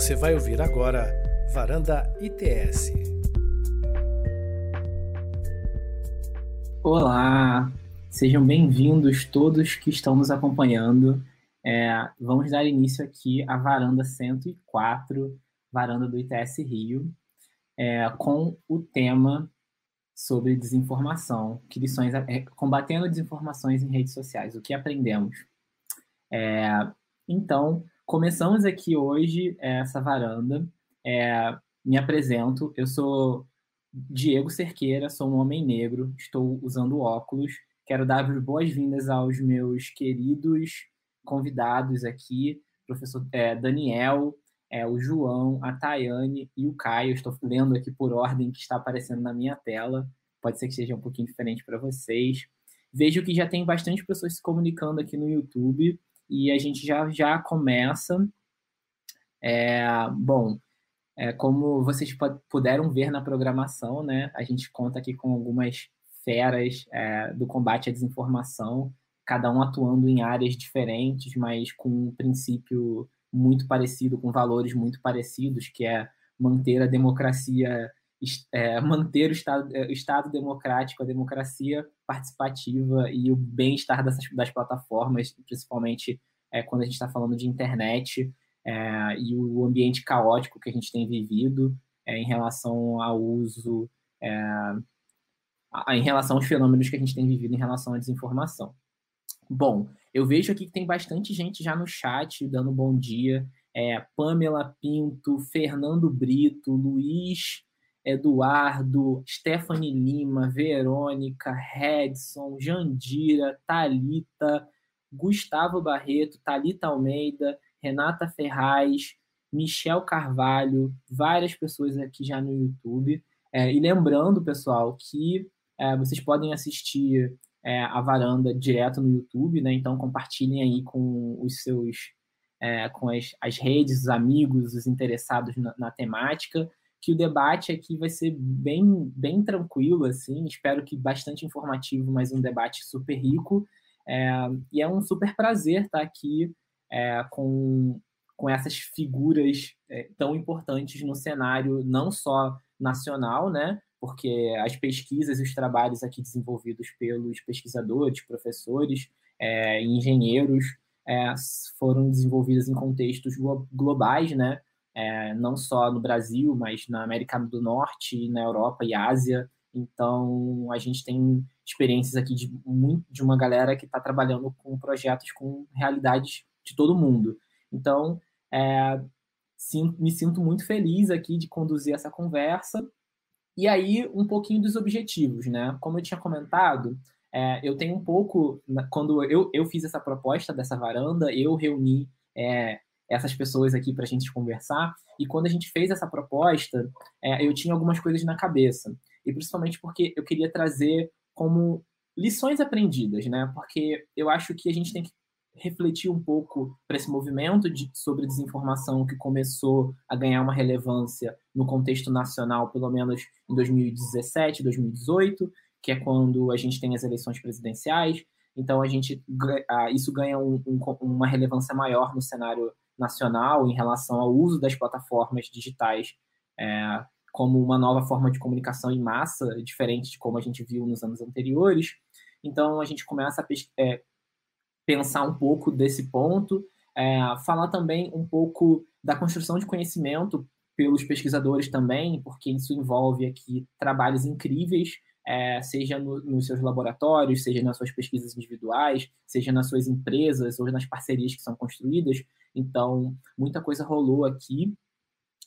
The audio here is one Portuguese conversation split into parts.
Você vai ouvir agora Varanda ITS. Olá, sejam bem-vindos todos que estão nos acompanhando. É, vamos dar início aqui à Varanda 104, Varanda do ITS Rio, é, com o tema sobre desinformação, que lições, é, combatendo desinformações em redes sociais, o que aprendemos. É, então, começamos aqui hoje essa varanda. É, me apresento, eu sou Diego Cerqueira, sou um homem negro, estou usando óculos. Quero dar as boas-vindas aos meus queridos convidados aqui, professor é, Daniel, é, o João, a Tayane e o Caio. Estou lendo aqui por ordem que está aparecendo na minha tela. Pode ser que seja um pouquinho diferente para vocês. Vejo que já tem bastante pessoas se comunicando aqui no YouTube e a gente já, já começa. É, bom, é, como vocês puderam ver na programação, né, a gente conta aqui com algumas feras é, do combate à desinformação, cada um atuando em áreas diferentes, mas com um princípio muito parecido, com valores muito parecidos, que é manter a democracia, é, manter o estado, é, o estado democrático, a democracia participativa e o bem-estar das plataformas, principalmente é, quando a gente está falando de internet é, e o ambiente caótico que a gente tem vivido é, em relação ao uso, é, a, em relação aos fenômenos que a gente tem vivido em relação à desinformação. Bom, eu vejo aqui que tem bastante gente já no chat dando bom dia. É, Pamela Pinto, Fernando Brito, Luiz Eduardo, Stephanie Lima, Verônica, Redson, Jandira, Talita, Gustavo Barreto, Talita Almeida, Renata Ferraz, Michel Carvalho, várias pessoas aqui já no YouTube. É, e lembrando, pessoal, que é, vocês podem assistir é, a varanda direto no YouTube, né? Então compartilhem aí com os seus, é, com as, as redes, os amigos, os interessados na, na temática que o debate aqui vai ser bem, bem tranquilo, assim, espero que bastante informativo, mas um debate super rico. É, e é um super prazer estar aqui é, com, com essas figuras é, tão importantes no cenário, não só nacional, né? Porque as pesquisas e os trabalhos aqui desenvolvidos pelos pesquisadores, professores é, engenheiros é, foram desenvolvidos em contextos globais, né? é, não só no Brasil, mas na América do Norte, na Europa e Ásia. Então, a gente tem experiências aqui de, de uma galera que está trabalhando com projetos com realidades de todo mundo. Então, é, sim, me sinto muito feliz aqui de conduzir essa conversa. E aí, um pouquinho dos objetivos, né? Como eu tinha comentado, é, eu tenho um pouco. Quando eu, eu fiz essa proposta dessa varanda, eu reuni é, essas pessoas aqui para a gente conversar. E quando a gente fez essa proposta, é, eu tinha algumas coisas na cabeça. E principalmente porque eu queria trazer como lições aprendidas, né? Porque eu acho que a gente tem que refletir um pouco para esse movimento de, sobre desinformação que começou a ganhar uma relevância no contexto nacional, pelo menos em 2017, 2018, que é quando a gente tem as eleições presidenciais. Então a gente isso ganha um, um, uma relevância maior no cenário nacional em relação ao uso das plataformas digitais é, como uma nova forma de comunicação em massa, diferente de como a gente viu nos anos anteriores. Então, a gente começa a é, pensar um pouco desse ponto, é, falar também um pouco da construção de conhecimento pelos pesquisadores também, porque isso envolve aqui trabalhos incríveis, é, seja no, nos seus laboratórios, seja nas suas pesquisas individuais, seja nas suas empresas ou nas parcerias que são construídas, então, muita coisa rolou aqui,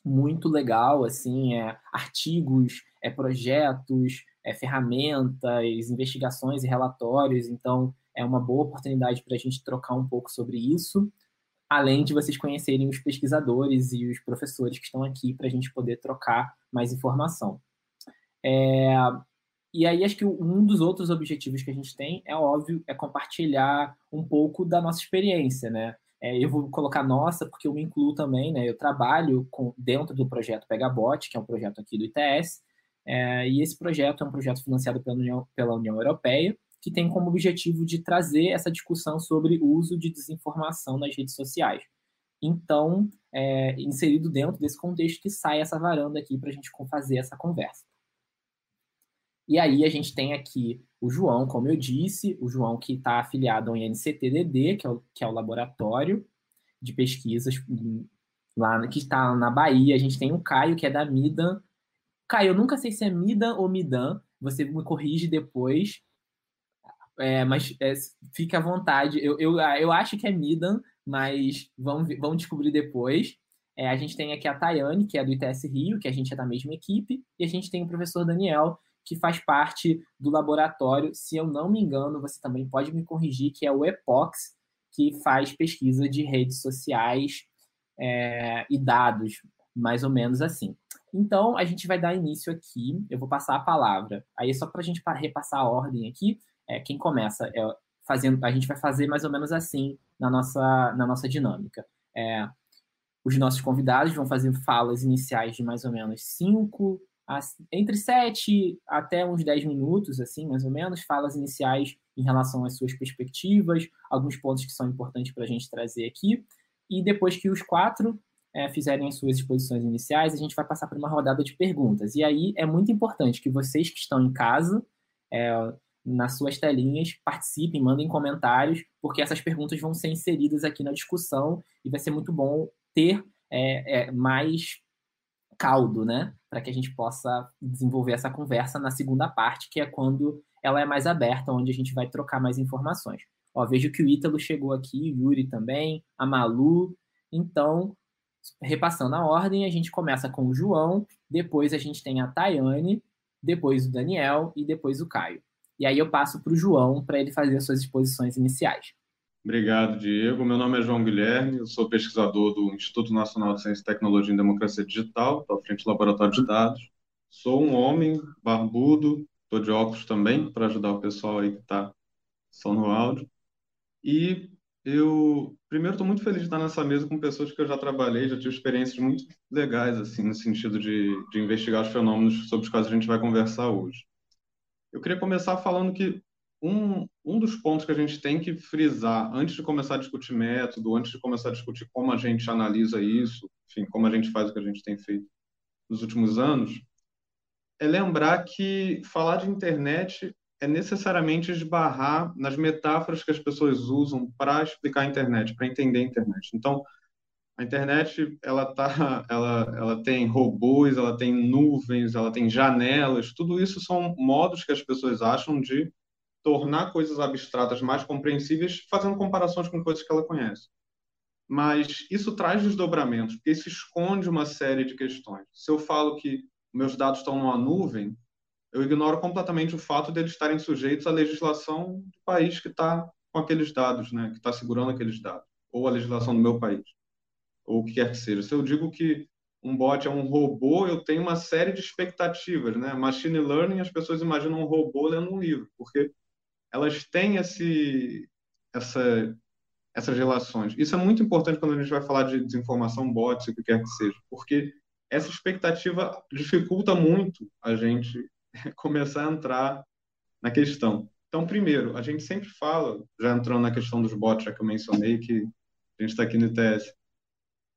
muito legal, assim, é, artigos, é, projetos, é, ferramentas, investigações e relatórios. Então, é uma boa oportunidade para a gente trocar um pouco sobre isso, além de vocês conhecerem os pesquisadores e os professores que estão aqui para a gente poder trocar mais informação. É, e aí, acho que um dos outros objetivos que a gente tem, é óbvio, é compartilhar um pouco da nossa experiência, né? É, eu vou colocar nossa, porque eu me incluo também, né? Eu trabalho com, dentro do projeto Pegabot, que é um projeto aqui do ITS, é, e esse projeto é um projeto financiado pela União, pela União Europeia, que tem como objetivo de trazer essa discussão sobre o uso de desinformação nas redes sociais. Então, é, inserido dentro desse contexto que sai essa varanda aqui para a gente fazer essa conversa. E aí a gente tem aqui o João, como eu disse, o João que está afiliado ao INCTDD, que é o, que é o laboratório de pesquisas lá que está na Bahia. A gente tem o Caio, que é da Midan. Caio, eu nunca sei se é Midan ou Midan, você me corrige depois. É, mas é, fique à vontade. Eu, eu, eu acho que é Midan, mas vamos, vamos descobrir depois. É, a gente tem aqui a Tayane, que é do ITS Rio, que a gente é da mesma equipe, e a gente tem o professor Daniel, que faz parte do laboratório, se eu não me engano, você também pode me corrigir, que é o EPOX, que faz pesquisa de redes sociais é, e dados, mais ou menos assim. Então, a gente vai dar início aqui, eu vou passar a palavra. Aí, só para a gente repassar a ordem aqui, é, quem começa é fazendo, a gente vai fazer mais ou menos assim na nossa, na nossa dinâmica. É, os nossos convidados vão fazer falas iniciais de mais ou menos 5, entre 7 até uns 10 minutos, assim, mais ou menos, falas iniciais em relação às suas perspectivas, alguns pontos que são importantes para a gente trazer aqui. E depois que os quatro é, fizerem as suas exposições iniciais, a gente vai passar por uma rodada de perguntas. E aí é muito importante que vocês que estão em casa, é, nas suas telinhas, participem, mandem comentários, porque essas perguntas vão ser inseridas aqui na discussão e vai ser muito bom ter é, é mais caldo, né? Para que a gente possa desenvolver essa conversa na segunda parte, que é quando ela é mais aberta, onde a gente vai trocar mais informações. Ó, vejo que o Ítalo chegou aqui, o Yuri também, a Malu. Então, repassando a ordem, a gente começa com o João, depois a gente tem a Tayane, depois o Daniel e depois o Caio. E aí eu passo para o João para ele fazer as suas exposições iniciais. Obrigado, Diego. Meu nome é João Guilherme, eu sou pesquisador do Instituto Nacional de Ciência Tecnologia e Democracia Digital, estou à frente do Laboratório de Dados. Sou um homem barbudo, estou de óculos também, para ajudar o pessoal aí que está só no áudio. E eu, primeiro, estou muito feliz de estar nessa mesa com pessoas que eu já trabalhei, já tive experiências muito legais, assim, no sentido de, de investigar os fenômenos sobre os quais a gente vai conversar hoje. Eu queria começar falando que um, um dos pontos que a gente tem que frisar antes de começar a discutir método, antes de começar a discutir como a gente analisa isso, enfim, como a gente faz o que a gente tem feito nos últimos anos, é lembrar que falar de internet é necessariamente esbarrar nas metáforas que as pessoas usam para explicar a internet, para entender a internet. Então, a internet ela tá, ela, ela tem robôs, ela tem nuvens, ela tem janelas. Tudo isso são modos que as pessoas acham de tornar coisas abstratas mais compreensíveis, fazendo comparações com coisas que ela conhece. Mas isso traz desdobramentos, porque isso esconde uma série de questões. Se eu falo que meus dados estão numa nuvem, eu ignoro completamente o fato de eles estarem sujeitos à legislação do país que está com aqueles dados, né, que está segurando aqueles dados, ou a legislação do meu país, ou o que quer que seja. Se eu digo que um bot é um robô, eu tenho uma série de expectativas, né? Machine learning, as pessoas imaginam um robô lendo um livro, porque elas têm esse, essa, essas relações. Isso é muito importante quando a gente vai falar de desinformação, bots, o que quer que seja, porque essa expectativa dificulta muito a gente começar a entrar na questão. Então, primeiro, a gente sempre fala, já entrando na questão dos bots, já que eu mencionei que a gente está aqui no ITS,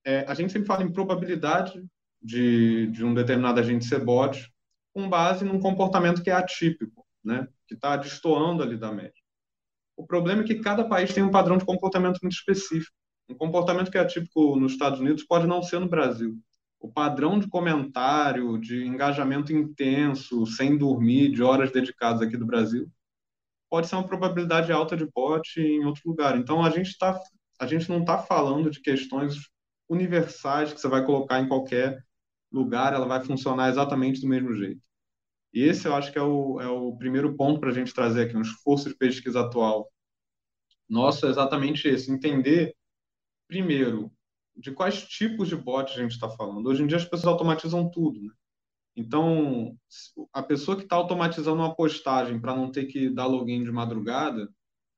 é, a gente sempre fala em probabilidade de, de um determinado agente ser bot com base num comportamento que é atípico né, que está destoando ali da média. O problema é que cada país tem um padrão de comportamento muito específico. Um comportamento que é típico nos Estados Unidos pode não ser no Brasil. O padrão de comentário, de engajamento intenso, sem dormir, de horas dedicadas aqui do Brasil, pode ser uma probabilidade alta de bot em outro lugar. Então a gente tá, a gente não está falando de questões universais que você vai colocar em qualquer lugar, ela vai funcionar exatamente do mesmo jeito. E esse eu acho que é o, é o primeiro ponto para a gente trazer aqui, um esforço de pesquisa atual. Nosso é exatamente esse, entender, primeiro, de quais tipos de bots a gente está falando. Hoje em dia as pessoas automatizam tudo, né? Então, a pessoa que está automatizando uma postagem para não ter que dar login de madrugada,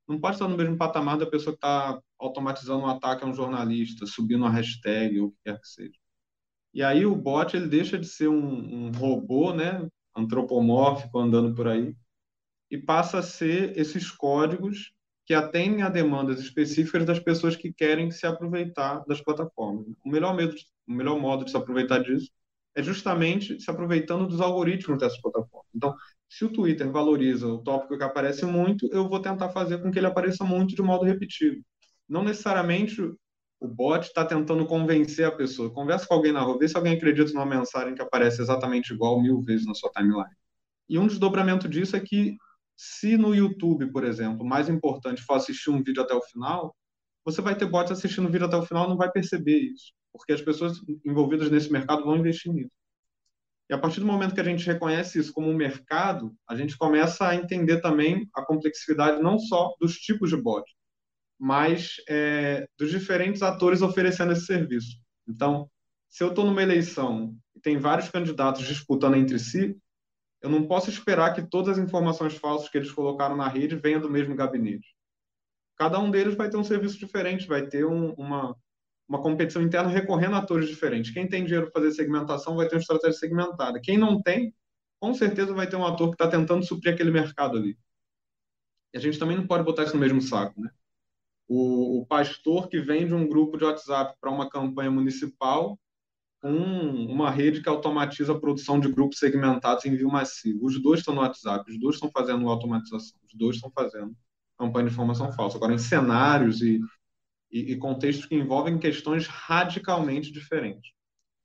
não pode estar no mesmo patamar da pessoa que está automatizando um ataque a um jornalista, subindo uma hashtag ou o que quer que seja. E aí o bot ele deixa de ser um, um robô, né, antropomórfico andando por aí, e passa a ser esses códigos que atendem a demandas específicas das pessoas que querem se aproveitar das plataformas. O melhor, medo, o melhor modo de se aproveitar disso é justamente se aproveitando dos algoritmos dessas plataformas. Então, se o Twitter valoriza o tópico que aparece muito, eu vou tentar fazer com que ele apareça muito de modo repetido. Não necessariamente o bot está tentando convencer a pessoa. Conversa com alguém na rua, vê se alguém acredita numa mensagem que aparece exatamente igual mil vezes na sua timeline. E um desdobramento disso é que, se no YouTube, por exemplo, mais importante for assistir um vídeo até o final, você vai ter bots assistindo o vídeo até o final e não vai perceber isso, porque as pessoas envolvidas nesse mercado vão investir nisso. E a partir do momento que a gente reconhece isso como um mercado, a gente começa a entender também a complexidade não só dos tipos de bot, mas é, dos diferentes atores oferecendo esse serviço. Então, se eu estou numa eleição e tem vários candidatos disputando entre si, eu não posso esperar que todas as informações falsas que eles colocaram na rede venham do mesmo gabinete. Cada um deles vai ter um serviço diferente, vai ter um, uma, uma competição interna recorrendo a atores diferentes. Quem tem dinheiro para fazer segmentação vai ter uma estratégia segmentada. Quem não tem, com certeza vai ter um ator que está tentando suprir aquele mercado ali. E a gente também não pode botar isso no mesmo saco, né? O, o pastor que vende um grupo de WhatsApp para uma campanha municipal com uma rede que automatiza a produção de grupos segmentados em envio massivo. Os dois estão no WhatsApp, os dois estão fazendo automatização, os dois estão fazendo campanha de informação falsa. Agora, em cenários e e, e contextos que envolvem questões radicalmente diferentes.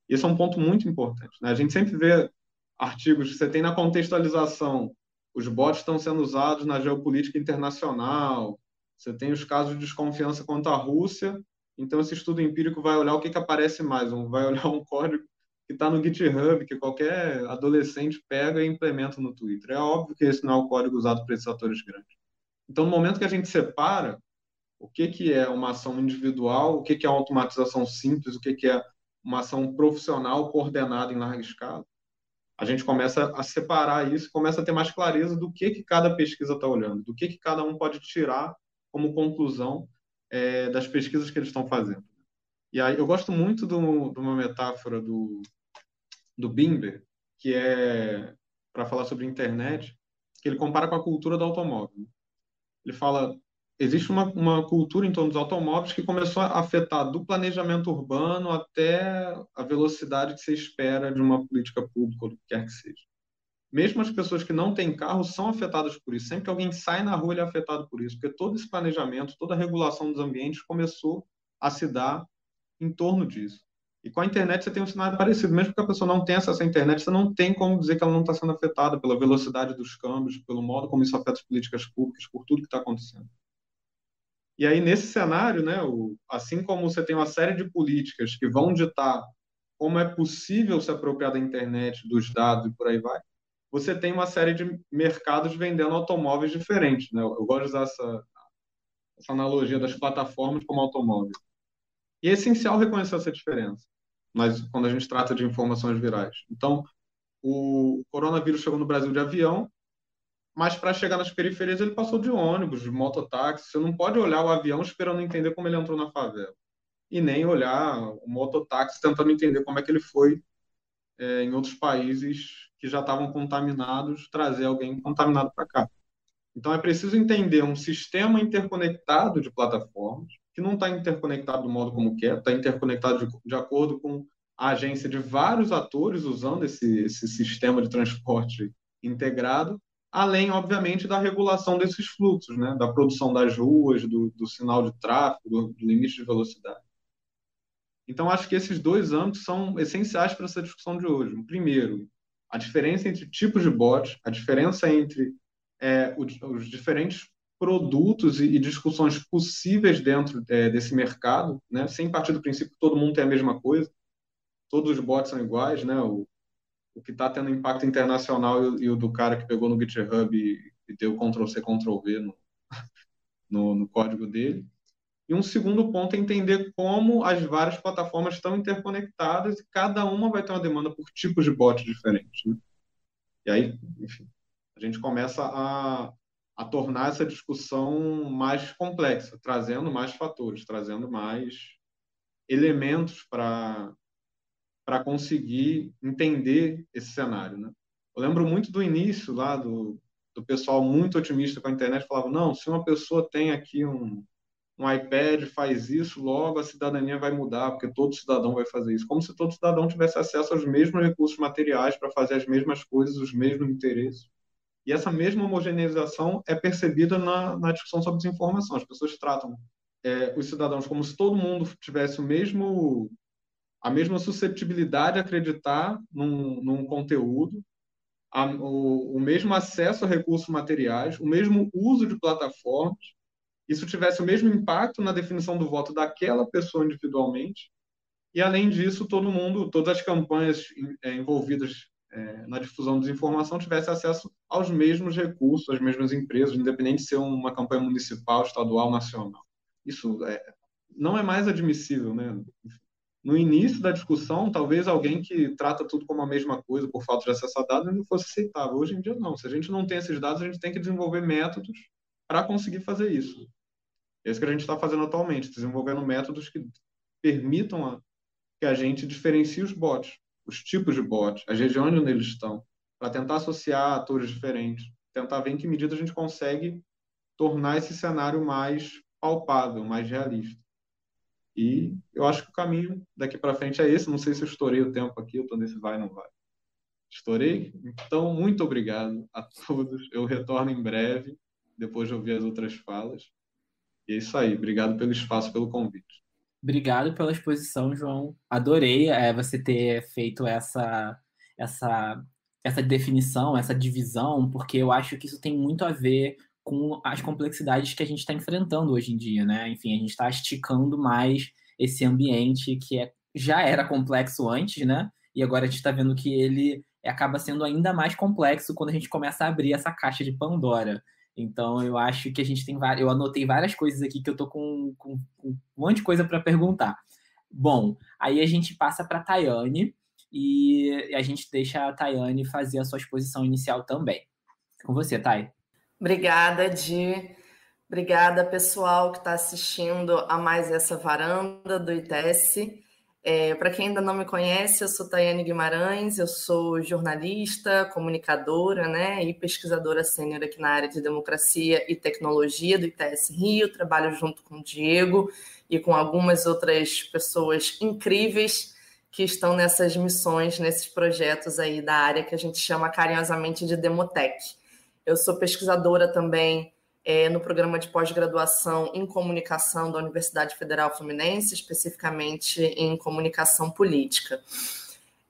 Esse é um ponto muito importante. Né? A gente sempre vê artigos que você tem na contextualização, os bots estão sendo usados na geopolítica internacional, você tem os casos de desconfiança contra a Rússia, então esse estudo empírico vai olhar o que, que aparece mais, vai olhar um código que está no GitHub, que qualquer adolescente pega e implementa no Twitter. É óbvio que esse não é o código usado por esses atores grandes. Então, no momento que a gente separa o que, que é uma ação individual, o que, que é uma automatização simples, o que, que é uma ação profissional coordenada em larga escala. A gente começa a separar isso, começa a ter mais clareza do que, que cada pesquisa está olhando, do que, que cada um pode tirar como conclusão é, das pesquisas que eles estão fazendo. E aí eu gosto muito do, de uma metáfora do, do Bimber, que é para falar sobre internet, que ele compara com a cultura do automóvel. Ele fala existe uma, uma cultura em torno dos automóveis que começou a afetar do planejamento urbano até a velocidade que se espera de uma política pública, ou do que quer que seja. Mesmo as pessoas que não têm carro são afetadas por isso. Sempre que alguém sai na rua, ele é afetado por isso, porque todo esse planejamento, toda a regulação dos ambientes começou a se dar em torno disso. E com a internet você tem um cenário parecido. Mesmo que a pessoa não tenha acesso à internet, você não tem como dizer que ela não está sendo afetada pela velocidade dos câmbios, pelo modo como isso afeta as políticas públicas, por tudo que está acontecendo. E aí, nesse cenário, né, o, assim como você tem uma série de políticas que vão ditar como é possível se apropriar da internet, dos dados e por aí vai, você tem uma série de mercados vendendo automóveis diferentes. Né? Eu gosto de usar essa, essa analogia das plataformas como automóvel. E é essencial reconhecer essa diferença mas quando a gente trata de informações virais. Então, o coronavírus chegou no Brasil de avião, mas para chegar nas periferias ele passou de ônibus, de mototáxi. Você não pode olhar o avião esperando entender como ele entrou na favela. E nem olhar o mototáxi tentando entender como é que ele foi é, em outros países que já estavam contaminados, trazer alguém contaminado para cá. Então é preciso entender um sistema interconectado de plataformas, que não está interconectado do modo como quer, está interconectado de, de, acordo com a agência de vários atores usando esse, esse sistema de transporte integrado, além, obviamente, da regulação desses fluxos, né? da produção das ruas, do, do sinal de tráfego, do, limite de velocidade. Então, acho que esses dois âmbitos são essenciais para essa discussão de hoje. Primeiro, a diferença entre tipos de bots, a diferença entre é, os, os, diferentes produtos e, e, discussões possíveis dentro é, desse mercado, né? sem partir do princípio que todo mundo tem a mesma coisa, todos os bots são iguais, né? O, o que está tendo impacto internacional e, e, o do cara que pegou no GitHub e, e deu Ctrl-C, Ctrl-V no, no, no, código dele. E um segundo ponto é entender como as várias plataformas estão interconectadas e cada uma vai ter uma demanda por tipos de bot diferentes. Né? E aí, enfim, a gente começa a, a tornar essa discussão mais complexa, trazendo mais fatores, trazendo mais elementos para para conseguir entender esse cenário. Né? Eu lembro muito do início lá do, do pessoal muito otimista com a internet, falava, não, se uma pessoa tem aqui um, um iPad, faz isso, logo a cidadania vai mudar, porque todo cidadão vai fazer isso. Como se todo cidadão tivesse acesso aos mesmos recursos materiais para fazer as mesmas coisas, os mesmos interesses. E essa mesma homogeneização é percebida na, na discussão sobre desinformação. As pessoas tratam é, os cidadãos como se todo mundo tivesse o mesmo a mesma susceptibilidade a acreditar num, num conteúdo, a, o, o mesmo acesso a recursos materiais, o mesmo uso de plataformas, isso tivesse o mesmo impacto na definição do voto daquela pessoa individualmente, e além disso, todo mundo, todas as campanhas é, envolvidas é, na difusão de desinformação tivesse acesso aos mesmos recursos, às mesmas empresas, independente de ser uma campanha municipal, estadual, nacional. Isso é, não é mais admissível, né? No início da discussão, talvez alguém que trata tudo como a mesma coisa por falta de acesso a dados não fosse aceitável. Hoje em dia, não. Se a gente não tem esses dados, a gente tem que desenvolver métodos para conseguir fazer isso. É isso que a gente está fazendo atualmente, desenvolvendo métodos que permitam a, que a gente diferencie os bots, os tipos de bots, as regiões onde eles estão, para tentar associar atores diferentes, tentar ver em que medida a gente consegue tornar esse cenário mais palpável, mais realista. E eu acho que o caminho daqui para frente é esse. Não sei se eu estourei o tempo aqui, eu estou nesse vai não vai. Estourei? Então, muito obrigado a todos. Eu retorno em breve, depois de ouvir as outras falas. E é isso aí. Obrigado pelo espaço, pelo convite. Obrigado pela exposição, João. Adorei é, você ter feito essa, essa, essa definição, essa divisão, porque eu acho que isso tem muito a ver com as complexidades que a gente está enfrentando hoje em dia, né? Enfim, a gente está esticando mais esse ambiente que é, já era complexo antes, né? E agora a gente está vendo que ele acaba sendo ainda mais complexo quando a gente começa a abrir essa caixa de Pandora. Então, eu acho que a gente tem várias. Eu anotei várias coisas aqui que eu tô com, com, com um monte de coisa para perguntar. Bom, aí a gente passa para Tayane e a gente deixa a Tayane fazer a sua exposição inicial também. Com você, Tay. Obrigada, Di. Obrigada, pessoal que está assistindo a mais essa varanda do ITS. É, Para quem ainda não me conhece, eu sou Tayane Guimarães, eu sou jornalista, comunicadora né, e pesquisadora sênior aqui na área de democracia e tecnologia do ITS Rio. Trabalho junto com o Diego e com algumas outras pessoas incríveis que estão nessas missões, nesses projetos aí da área que a gente chama carinhosamente de Demotech. Eu sou pesquisadora também é, no programa de pós-graduação em comunicação da Universidade Federal Fluminense, especificamente em comunicação política.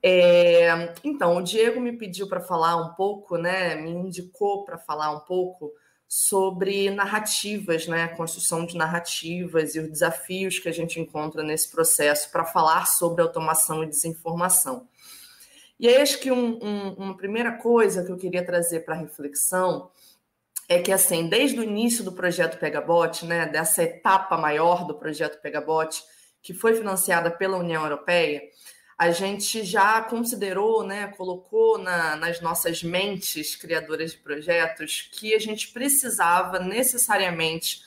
É, então, o Diego me pediu para falar um pouco, né, me indicou para falar um pouco sobre narrativas, né, a construção de narrativas e os desafios que a gente encontra nesse processo para falar sobre automação e desinformação. E aí, acho que um, um, uma primeira coisa que eu queria trazer para reflexão é que, assim, desde o início do projeto Pegabot, né, dessa etapa maior do projeto Pegabot, que foi financiada pela União Europeia, a gente já considerou, né, colocou na, nas nossas mentes criadoras de projetos que a gente precisava necessariamente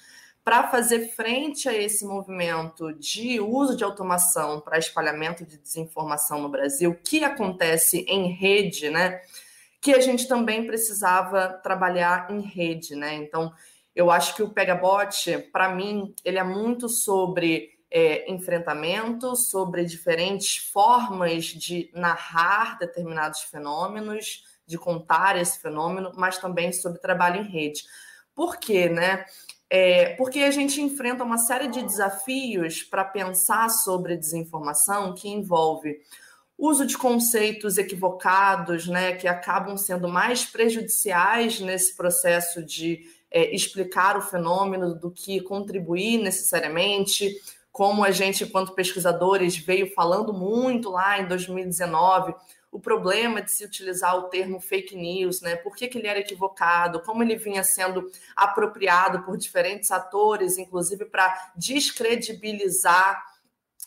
para fazer frente a esse movimento de uso de automação para espalhamento de desinformação no Brasil, que acontece em rede, né? Que a gente também precisava trabalhar em rede, né? Então, eu acho que o Pegabot, para mim, ele é muito sobre é, enfrentamento, sobre diferentes formas de narrar determinados fenômenos, de contar esse fenômeno, mas também sobre trabalho em rede. Por quê, né? É, porque a gente enfrenta uma série de desafios para pensar sobre desinformação que envolve uso de conceitos equivocados, né, que acabam sendo mais prejudiciais nesse processo de é, explicar o fenômeno do que contribuir necessariamente, como a gente, enquanto pesquisadores, veio falando muito lá em 2019 o problema de se utilizar o termo fake news, né? Por que, que ele era equivocado, como ele vinha sendo apropriado por diferentes atores, inclusive para descredibilizar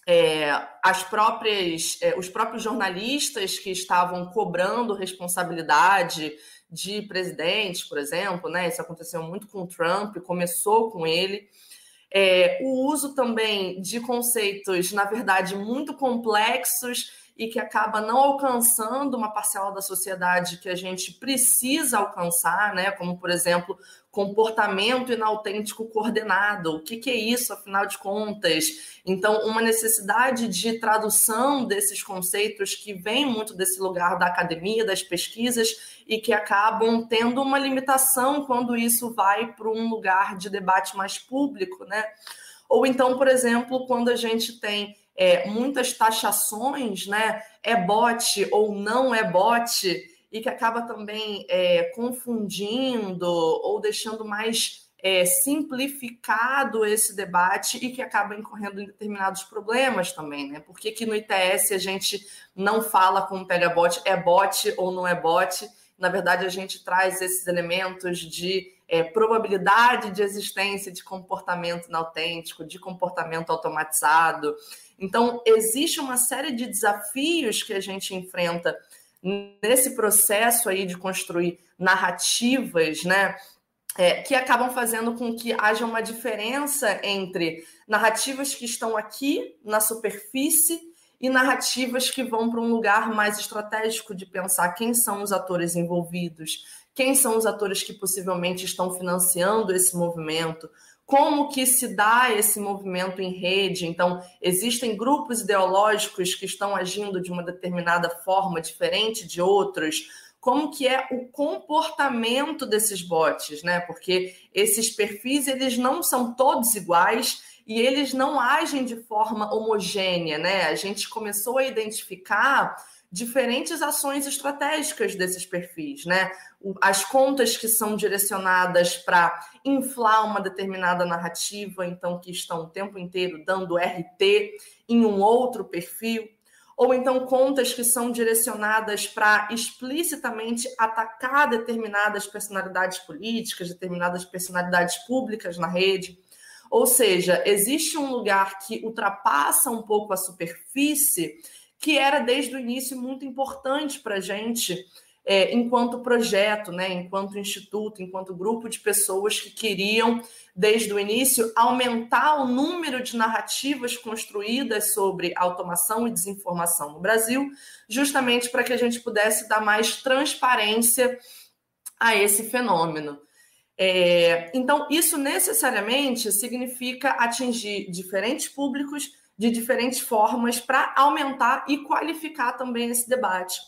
é, as próprias, é, os próprios jornalistas que estavam cobrando responsabilidade de presidentes, por exemplo, né? Isso aconteceu muito com o Trump, começou com ele. É, o uso também de conceitos, na verdade, muito complexos e que acaba não alcançando uma parcela da sociedade que a gente precisa alcançar, né? Como, por exemplo, comportamento inautêntico coordenado. O que, que, é isso, afinal de contas? Então, uma necessidade de tradução desses conceitos que vem muito desse lugar da academia, das pesquisas, e que acabam tendo uma limitação quando isso vai para um lugar de debate mais público, né? Ou então, por exemplo, quando a gente tem é, muitas taxações, né? É bot ou não é bot, e que acaba também é, confundindo ou deixando mais é, simplificado esse debate e que acaba incorrendo em determinados problemas também, né? Por que, que no ITS a gente não fala como pega bot, é bot ou não é bot? Na verdade, a gente traz esses elementos de é, probabilidade de existência de comportamento inautêntico, de comportamento automatizado. Então, existe uma série de desafios que a gente enfrenta nesse processo aí de construir narrativas, né? É, que acabam fazendo com que haja uma diferença entre narrativas que estão aqui na superfície e narrativas que vão para um lugar mais estratégico de pensar quem são os atores envolvidos, quem são os atores que possivelmente estão financiando esse movimento, como que se dá esse movimento em rede. Então, existem grupos ideológicos que estão agindo de uma determinada forma, diferente de outros. Como que é o comportamento desses bots, né? Porque esses perfis, eles não são todos iguais e eles não agem de forma homogênea, né? A gente começou a identificar diferentes ações estratégicas desses perfis, né? As contas que são direcionadas para inflar uma determinada narrativa, então que estão o tempo inteiro dando RT em um outro perfil, ou então contas que são direcionadas para explicitamente atacar determinadas personalidades políticas, determinadas personalidades públicas na rede. Ou seja, existe um lugar que ultrapassa um pouco a superfície que era desde o início muito importante para a gente, é, enquanto projeto, né, enquanto instituto, enquanto grupo de pessoas que queriam, desde o início, aumentar o número de narrativas construídas sobre automação e desinformação no Brasil, justamente para que a gente pudesse dar mais transparência a esse fenômeno. É, então, isso necessariamente significa atingir diferentes públicos de diferentes formas para aumentar e qualificar também esse debate.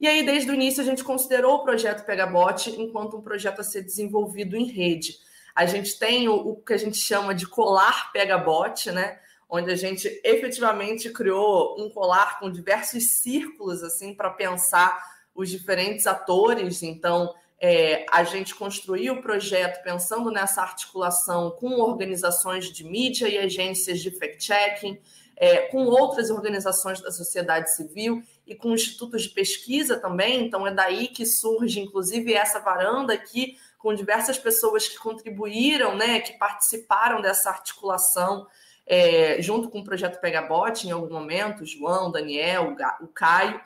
E aí, desde o início, a gente considerou o projeto Pegabot enquanto um projeto a ser desenvolvido em rede. A gente tem o, o que a gente chama de colar Pegabot, né? onde a gente efetivamente criou um colar com diversos círculos assim para pensar os diferentes atores. Então, é, a gente construiu o projeto pensando nessa articulação com organizações de mídia e agências de fact-checking, é, com outras organizações da sociedade civil e com institutos de pesquisa também. Então, é daí que surge, inclusive, essa varanda aqui, com diversas pessoas que contribuíram, né, que participaram dessa articulação. É, junto com o projeto Pegabot, em algum momento, João, Daniel, o Caio,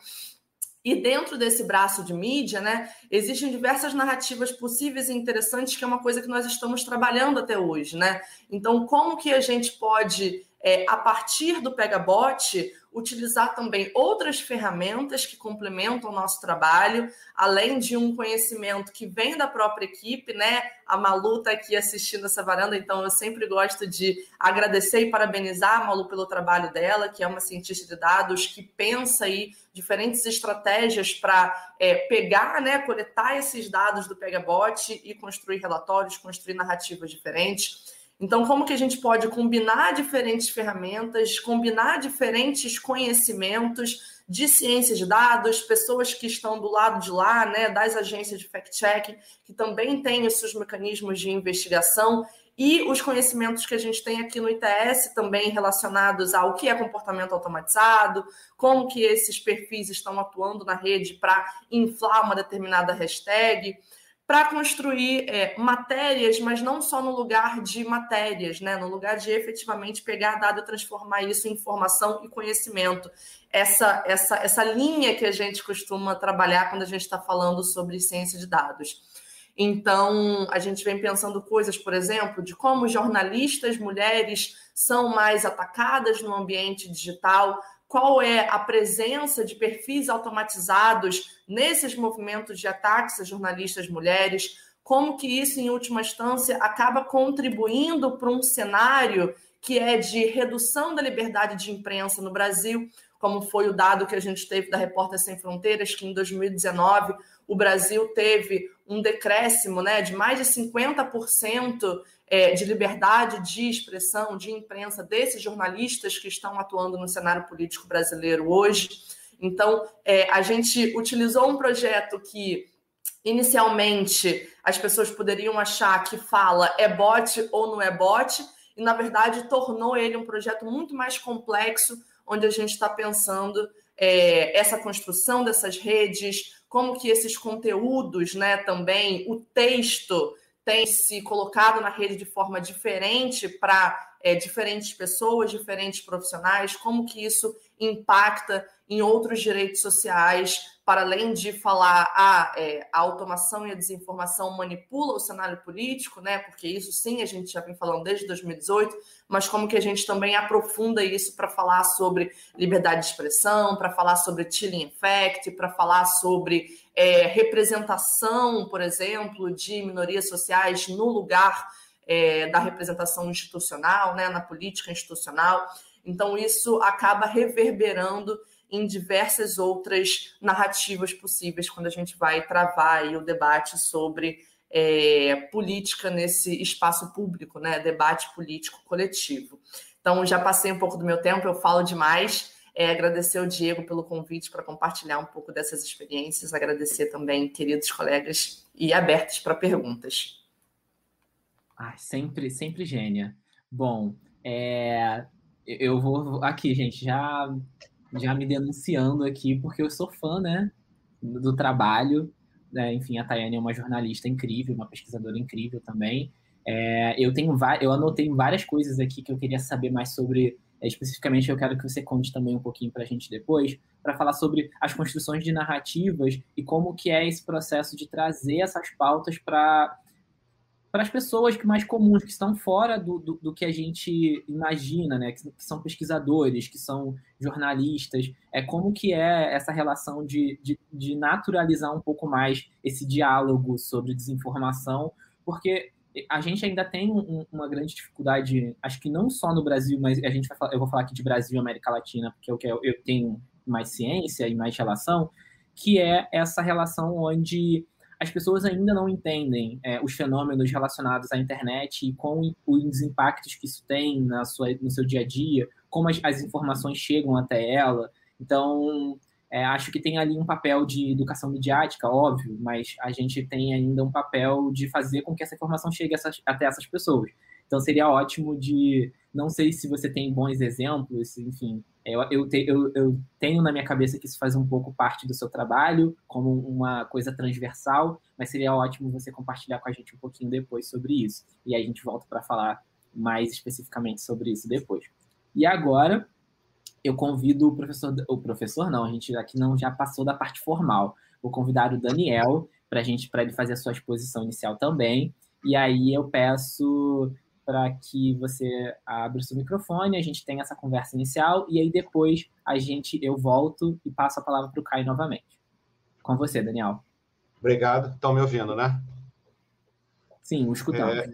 e dentro desse braço de mídia, né, existem diversas narrativas possíveis e interessantes, que é uma coisa que nós estamos trabalhando até hoje, né? Então, como que a gente pode, é, a partir do Pegabot, utilizar também outras ferramentas que complementam o nosso trabalho, além de um conhecimento que vem da própria equipe, né? A Malu está aqui assistindo essa varanda, então eu sempre gosto de agradecer e parabenizar a Malu pelo trabalho dela, que é uma cientista de dados que pensa aí diferentes estratégias para é, pegar, né, coletar esses dados do Pegabot e construir relatórios, construir narrativas diferentes. Então, como que a gente pode combinar diferentes ferramentas, combinar diferentes conhecimentos de ciência de dados, pessoas que estão do lado de lá, né, das agências de fact-checking, que também têm os seus mecanismos de investigação, e os conhecimentos que a gente tem aqui no ITS também relacionados ao que é comportamento automatizado, como que esses perfis estão atuando na rede para inflar uma determinada hashtag para construir é, matérias, mas não só no lugar de matérias, né? no lugar de efetivamente pegar dado e transformar isso em informação e conhecimento. Essa, essa, essa linha que a gente costuma trabalhar quando a gente está falando sobre ciência de dados. Então, a gente vem pensando coisas, por exemplo, de como jornalistas mulheres são mais atacadas no ambiente digital, qual é a presença de perfis automatizados nesses movimentos de ataques a jornalistas mulheres, como que isso, em última instância, acaba contribuindo para um cenário que é de redução da liberdade de imprensa no Brasil, como foi o dado que a gente teve da Repórter Sem Fronteiras, que em 2019 o Brasil teve um decréscimo né, de mais de 50% é, de liberdade de expressão, de imprensa desses jornalistas que estão atuando no cenário político brasileiro hoje. Então, é, a gente utilizou um projeto que inicialmente as pessoas poderiam achar que fala é bot ou não é bot, e na verdade tornou ele um projeto muito mais complexo, onde a gente está pensando é, essa construção dessas redes, como que esses conteúdos, né, também o texto tem se colocado na rede de forma diferente para é, diferentes pessoas, diferentes profissionais, como que isso impacta em outros direitos sociais, para além de falar ah, é, a automação e a desinformação manipula o cenário político, né? Porque isso sim a gente já vem falando desde 2018, mas como que a gente também aprofunda isso para falar sobre liberdade de expressão, para falar sobre chilling effect, para falar sobre é, representação, por exemplo, de minorias sociais no lugar é, da representação institucional, né? Na política institucional. Então isso acaba reverberando em diversas outras narrativas possíveis quando a gente vai travar o debate sobre é, política nesse espaço público, né? Debate político coletivo. Então, já passei um pouco do meu tempo, eu falo demais. É, agradecer ao Diego pelo convite para compartilhar um pouco dessas experiências, agradecer também, queridos colegas, e abertos para perguntas. Ah, sempre, sempre gênia. Bom, é, eu vou aqui, gente, já já me denunciando aqui, porque eu sou fã, né, do trabalho. Né? Enfim, a Tayane é uma jornalista incrível, uma pesquisadora incrível também. É, eu tenho eu anotei várias coisas aqui que eu queria saber mais sobre. É, especificamente, eu quero que você conte também um pouquinho para a gente depois, para falar sobre as construções de narrativas e como que é esse processo de trazer essas pautas para para as pessoas que mais comuns, que estão fora do, do, do que a gente imagina, né? Que, que, são pesquisadores, que são jornalistas, é como que é essa relação de, de, de naturalizar um pouco mais esse diálogo sobre desinformação, porque a gente ainda tem um, uma grande dificuldade, acho que não só no Brasil, mas a gente vai falar, eu vou falar aqui de Brasil e América Latina, porque é o que eu, eu tenho mais ciência e mais relação, que é essa relação onde as pessoas ainda não entendem é, os fenômenos relacionados à internet e com os impactos que isso tem na sua, no seu dia a dia, como as, as informações chegam até ela. Então, é, acho que tem ali um papel de educação midiática, óbvio, mas a gente tem ainda um papel de fazer com que essa informação chegue essas, até essas pessoas. Então, seria ótimo de. Não sei se você tem bons exemplos, enfim, eu, eu, te, eu, eu, tenho na minha cabeça que isso faz um pouco parte do seu trabalho, como uma coisa transversal, mas seria ótimo você compartilhar com a gente um pouquinho depois sobre isso. E aí a gente volta para falar mais especificamente sobre isso depois. E agora eu convido o professor, o professor não, a gente aqui não já passou da parte formal. Vou convidar o Daniel para gente para ele fazer a sua exposição inicial também. E aí eu peço para que você abra o seu microfone, a gente tenha essa conversa inicial e aí depois a gente eu volto e passo a palavra para o Caio novamente. Com você, Daniel. Obrigado. Estão me ouvindo, né? Sim, o escutamos. É,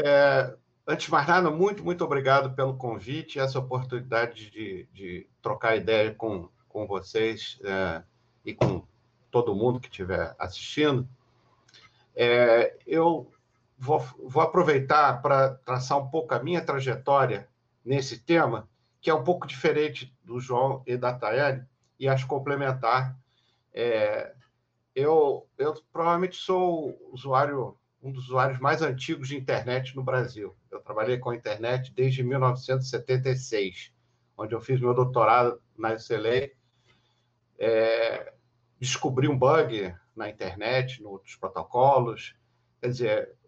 é, antes de mais nada, muito, muito obrigado pelo convite, essa oportunidade de, de trocar ideia com, com vocês é, e com todo mundo que estiver assistindo. É, eu vou, vou aproveitar para traçar um pouco a minha trajetória nesse tema, que é um pouco diferente do João e da Tayane, e acho complementar. É, eu, eu provavelmente sou usuário, um dos usuários mais antigos de internet no Brasil. Eu trabalhei com a internet desde 1976, onde eu fiz meu doutorado na UCLA. É, descobri um bug na internet, nos protocolos. Quer dizer,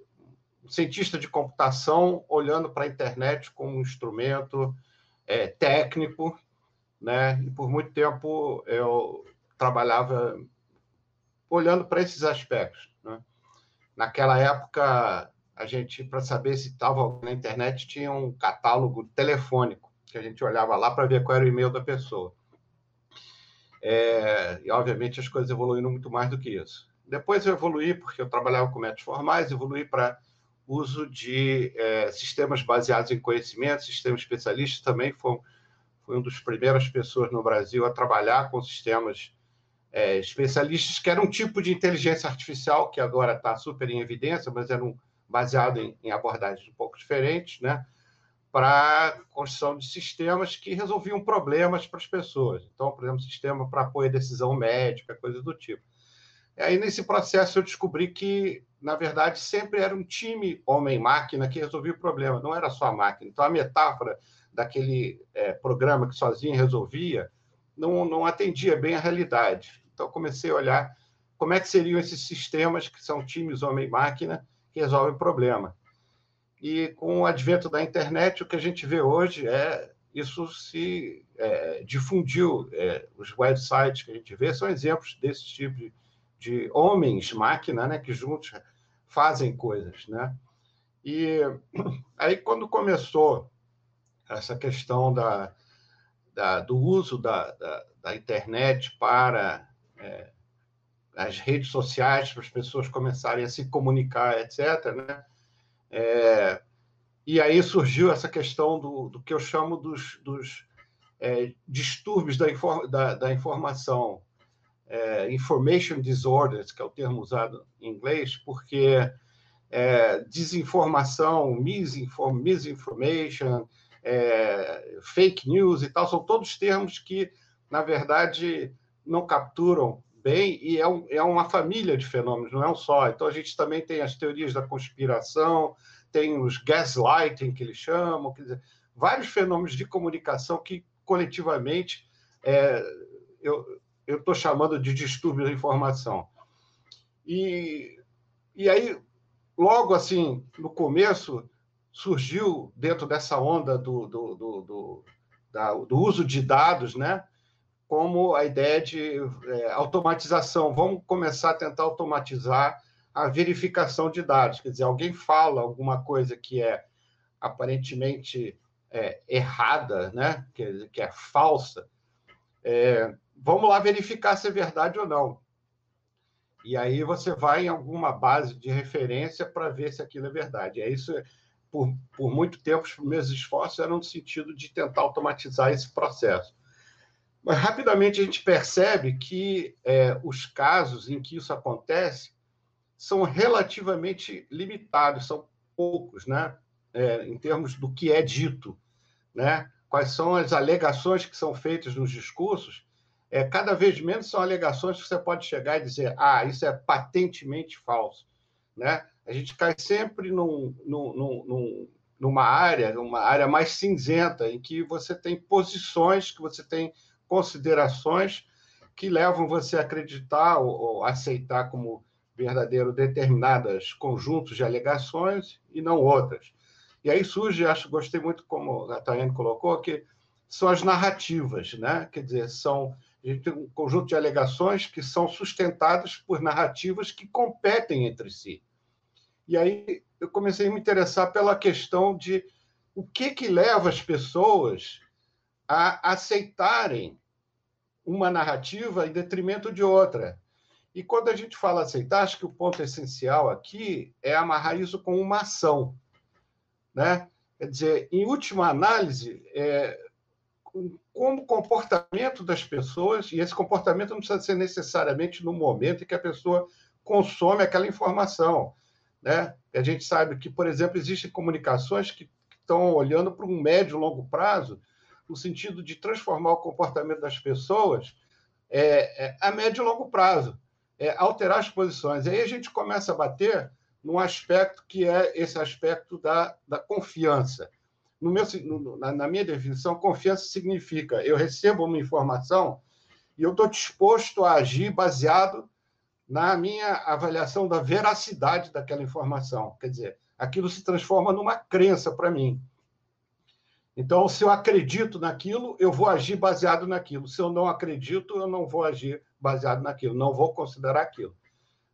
cientista de computação olhando para a internet como um instrumento é, técnico, né? E por muito tempo eu trabalhava olhando para esses aspectos. Né? Naquela época, a gente, para saber se estava na internet, tinha um catálogo telefônico. que a gente olhava lá para ver qual era o e-mail da pessoa. É, e, obviamente, as coisas evoluíram muito mais do que isso. Depois eu evoluí, porque eu trabalhava com métodos formais, evoluí para uso de é, sistemas baseados em conhecimento, sistemas especialistas também foi, foi uma das primeiras pessoas no Brasil a trabalhar com sistemas é, especialistas, que era um tipo de inteligência artificial que agora está super em evidência, mas era um, baseado em, em abordagens um pouco diferentes, né? para construção de sistemas que resolviam problemas para as pessoas. Então, por exemplo, sistema para apoio à decisão médica, coisa do tipo. Aí, nesse processo, eu descobri que, na verdade, sempre era um time homem-máquina que resolvia o problema, não era só a máquina. Então, a metáfora daquele é, programa que sozinho resolvia não, não atendia bem a realidade. Então, comecei a olhar como é que seriam esses sistemas que são times homem-máquina que resolvem o problema. E com o advento da internet, o que a gente vê hoje é isso se é, difundiu. É, os websites que a gente vê são exemplos desse tipo de, de homens-máquina, né, que juntos fazem coisas, né? E aí, quando começou essa questão da, da do uso da, da, da internet para é, as redes sociais, para as pessoas começarem a se comunicar, etc., né? É, e aí surgiu essa questão do, do que eu chamo dos, dos é, distúrbios da, da, da informação, é, information disorders, que é o termo usado em inglês, porque é, desinformação, misinform, misinformation, é, fake news e tal, são todos termos que, na verdade, não capturam bem, e é, um, é uma família de fenômenos, não é um só. Então, a gente também tem as teorias da conspiração, tem os gaslighting, que eles chamam, quer dizer, vários fenômenos de comunicação que, coletivamente, é, eu estou chamando de distúrbio da informação. E, e aí, logo assim, no começo, surgiu, dentro dessa onda do, do, do, do, da, do uso de dados, né? como a ideia de é, automatização. Vamos começar a tentar automatizar a verificação de dados. Quer dizer, alguém fala alguma coisa que é aparentemente é, errada, né? que, que é falsa. É, vamos lá verificar se é verdade ou não. E aí você vai em alguma base de referência para ver se aquilo é verdade. É isso. Por, por muito tempo, os meus esforços eram no sentido de tentar automatizar esse processo. Mas rapidamente a gente percebe que é, os casos em que isso acontece são relativamente limitados, são poucos, né? É, em termos do que é dito, né? Quais são as alegações que são feitas nos discursos? É, cada vez menos são alegações que você pode chegar e dizer, ah, isso é patentemente falso, né? A gente cai sempre num, num, num, numa área, uma área mais cinzenta, em que você tem posições, que você tem considerações que levam você a acreditar ou, ou aceitar como verdadeiro determinadas conjuntos de alegações e não outras. E aí surge, acho, gostei muito como a Tayane colocou, que são as narrativas, né? Quer dizer, são a gente tem um conjunto de alegações que são sustentadas por narrativas que competem entre si. E aí eu comecei a me interessar pela questão de o que que leva as pessoas a aceitarem uma narrativa em detrimento de outra. E quando a gente fala aceitar, acho que o ponto essencial aqui é amarrar isso com uma ação. Né? Quer dizer, em última análise, é, como comportamento das pessoas, e esse comportamento não precisa ser necessariamente no momento em que a pessoa consome aquela informação. Né? A gente sabe que, por exemplo, existem comunicações que estão olhando para um médio e longo prazo no sentido de transformar o comportamento das pessoas é, é, a médio e longo prazo, é, alterar as posições. Aí a gente começa a bater num aspecto que é esse aspecto da, da confiança. Meu, no, na, na minha definição, confiança significa eu recebo uma informação e eu estou disposto a agir baseado na minha avaliação da veracidade daquela informação. Quer dizer, aquilo se transforma numa crença para mim. Então, se eu acredito naquilo, eu vou agir baseado naquilo. Se eu não acredito, eu não vou agir baseado naquilo, não vou considerar aquilo.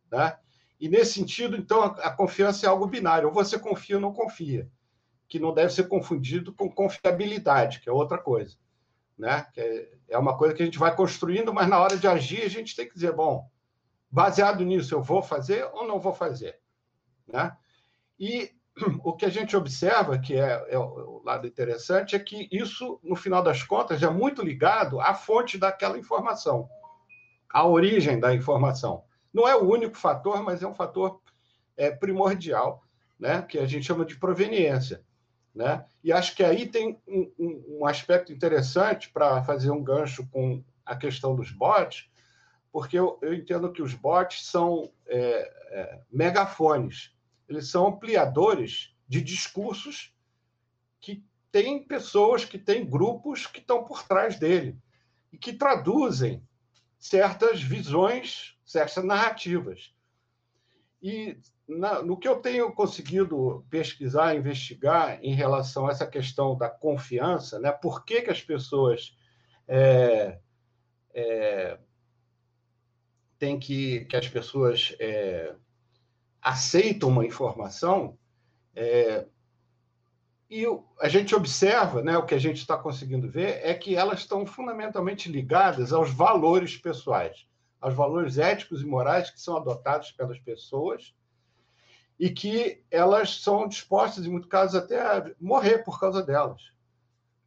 Né? E nesse sentido, então, a confiança é algo binário. Ou você confia ou não confia. Que não deve ser confundido com confiabilidade, que é outra coisa. Né? Que é uma coisa que a gente vai construindo, mas na hora de agir a gente tem que dizer, bom, baseado nisso, eu vou fazer ou não vou fazer? Né? E o que a gente observa, que é, é, o lado interessante, é que isso, no final das contas, é muito ligado à fonte daquela informação, à origem da informação. Não é o único fator, mas é um fator é, primordial, né, que a gente chama de proveniência. Né? E acho que aí tem um, um, aspecto interessante para fazer um gancho com a questão dos bots, porque eu, eu entendo que os bots são é, é, megafones eles são ampliadores de discursos que têm pessoas, que têm grupos que estão por trás dele e que traduzem certas visões, certas narrativas. E na, no que eu tenho conseguido pesquisar, investigar em relação a essa questão da confiança, né? por que, que as pessoas é, é, têm que, que as pessoas é, aceitam uma informação, é, e a gente observa, né, o que a gente está conseguindo ver, é que elas estão fundamentalmente ligadas aos valores pessoais, aos valores éticos e morais que são adotados pelas pessoas e que elas são dispostas, em muitos casos, até a morrer por causa delas.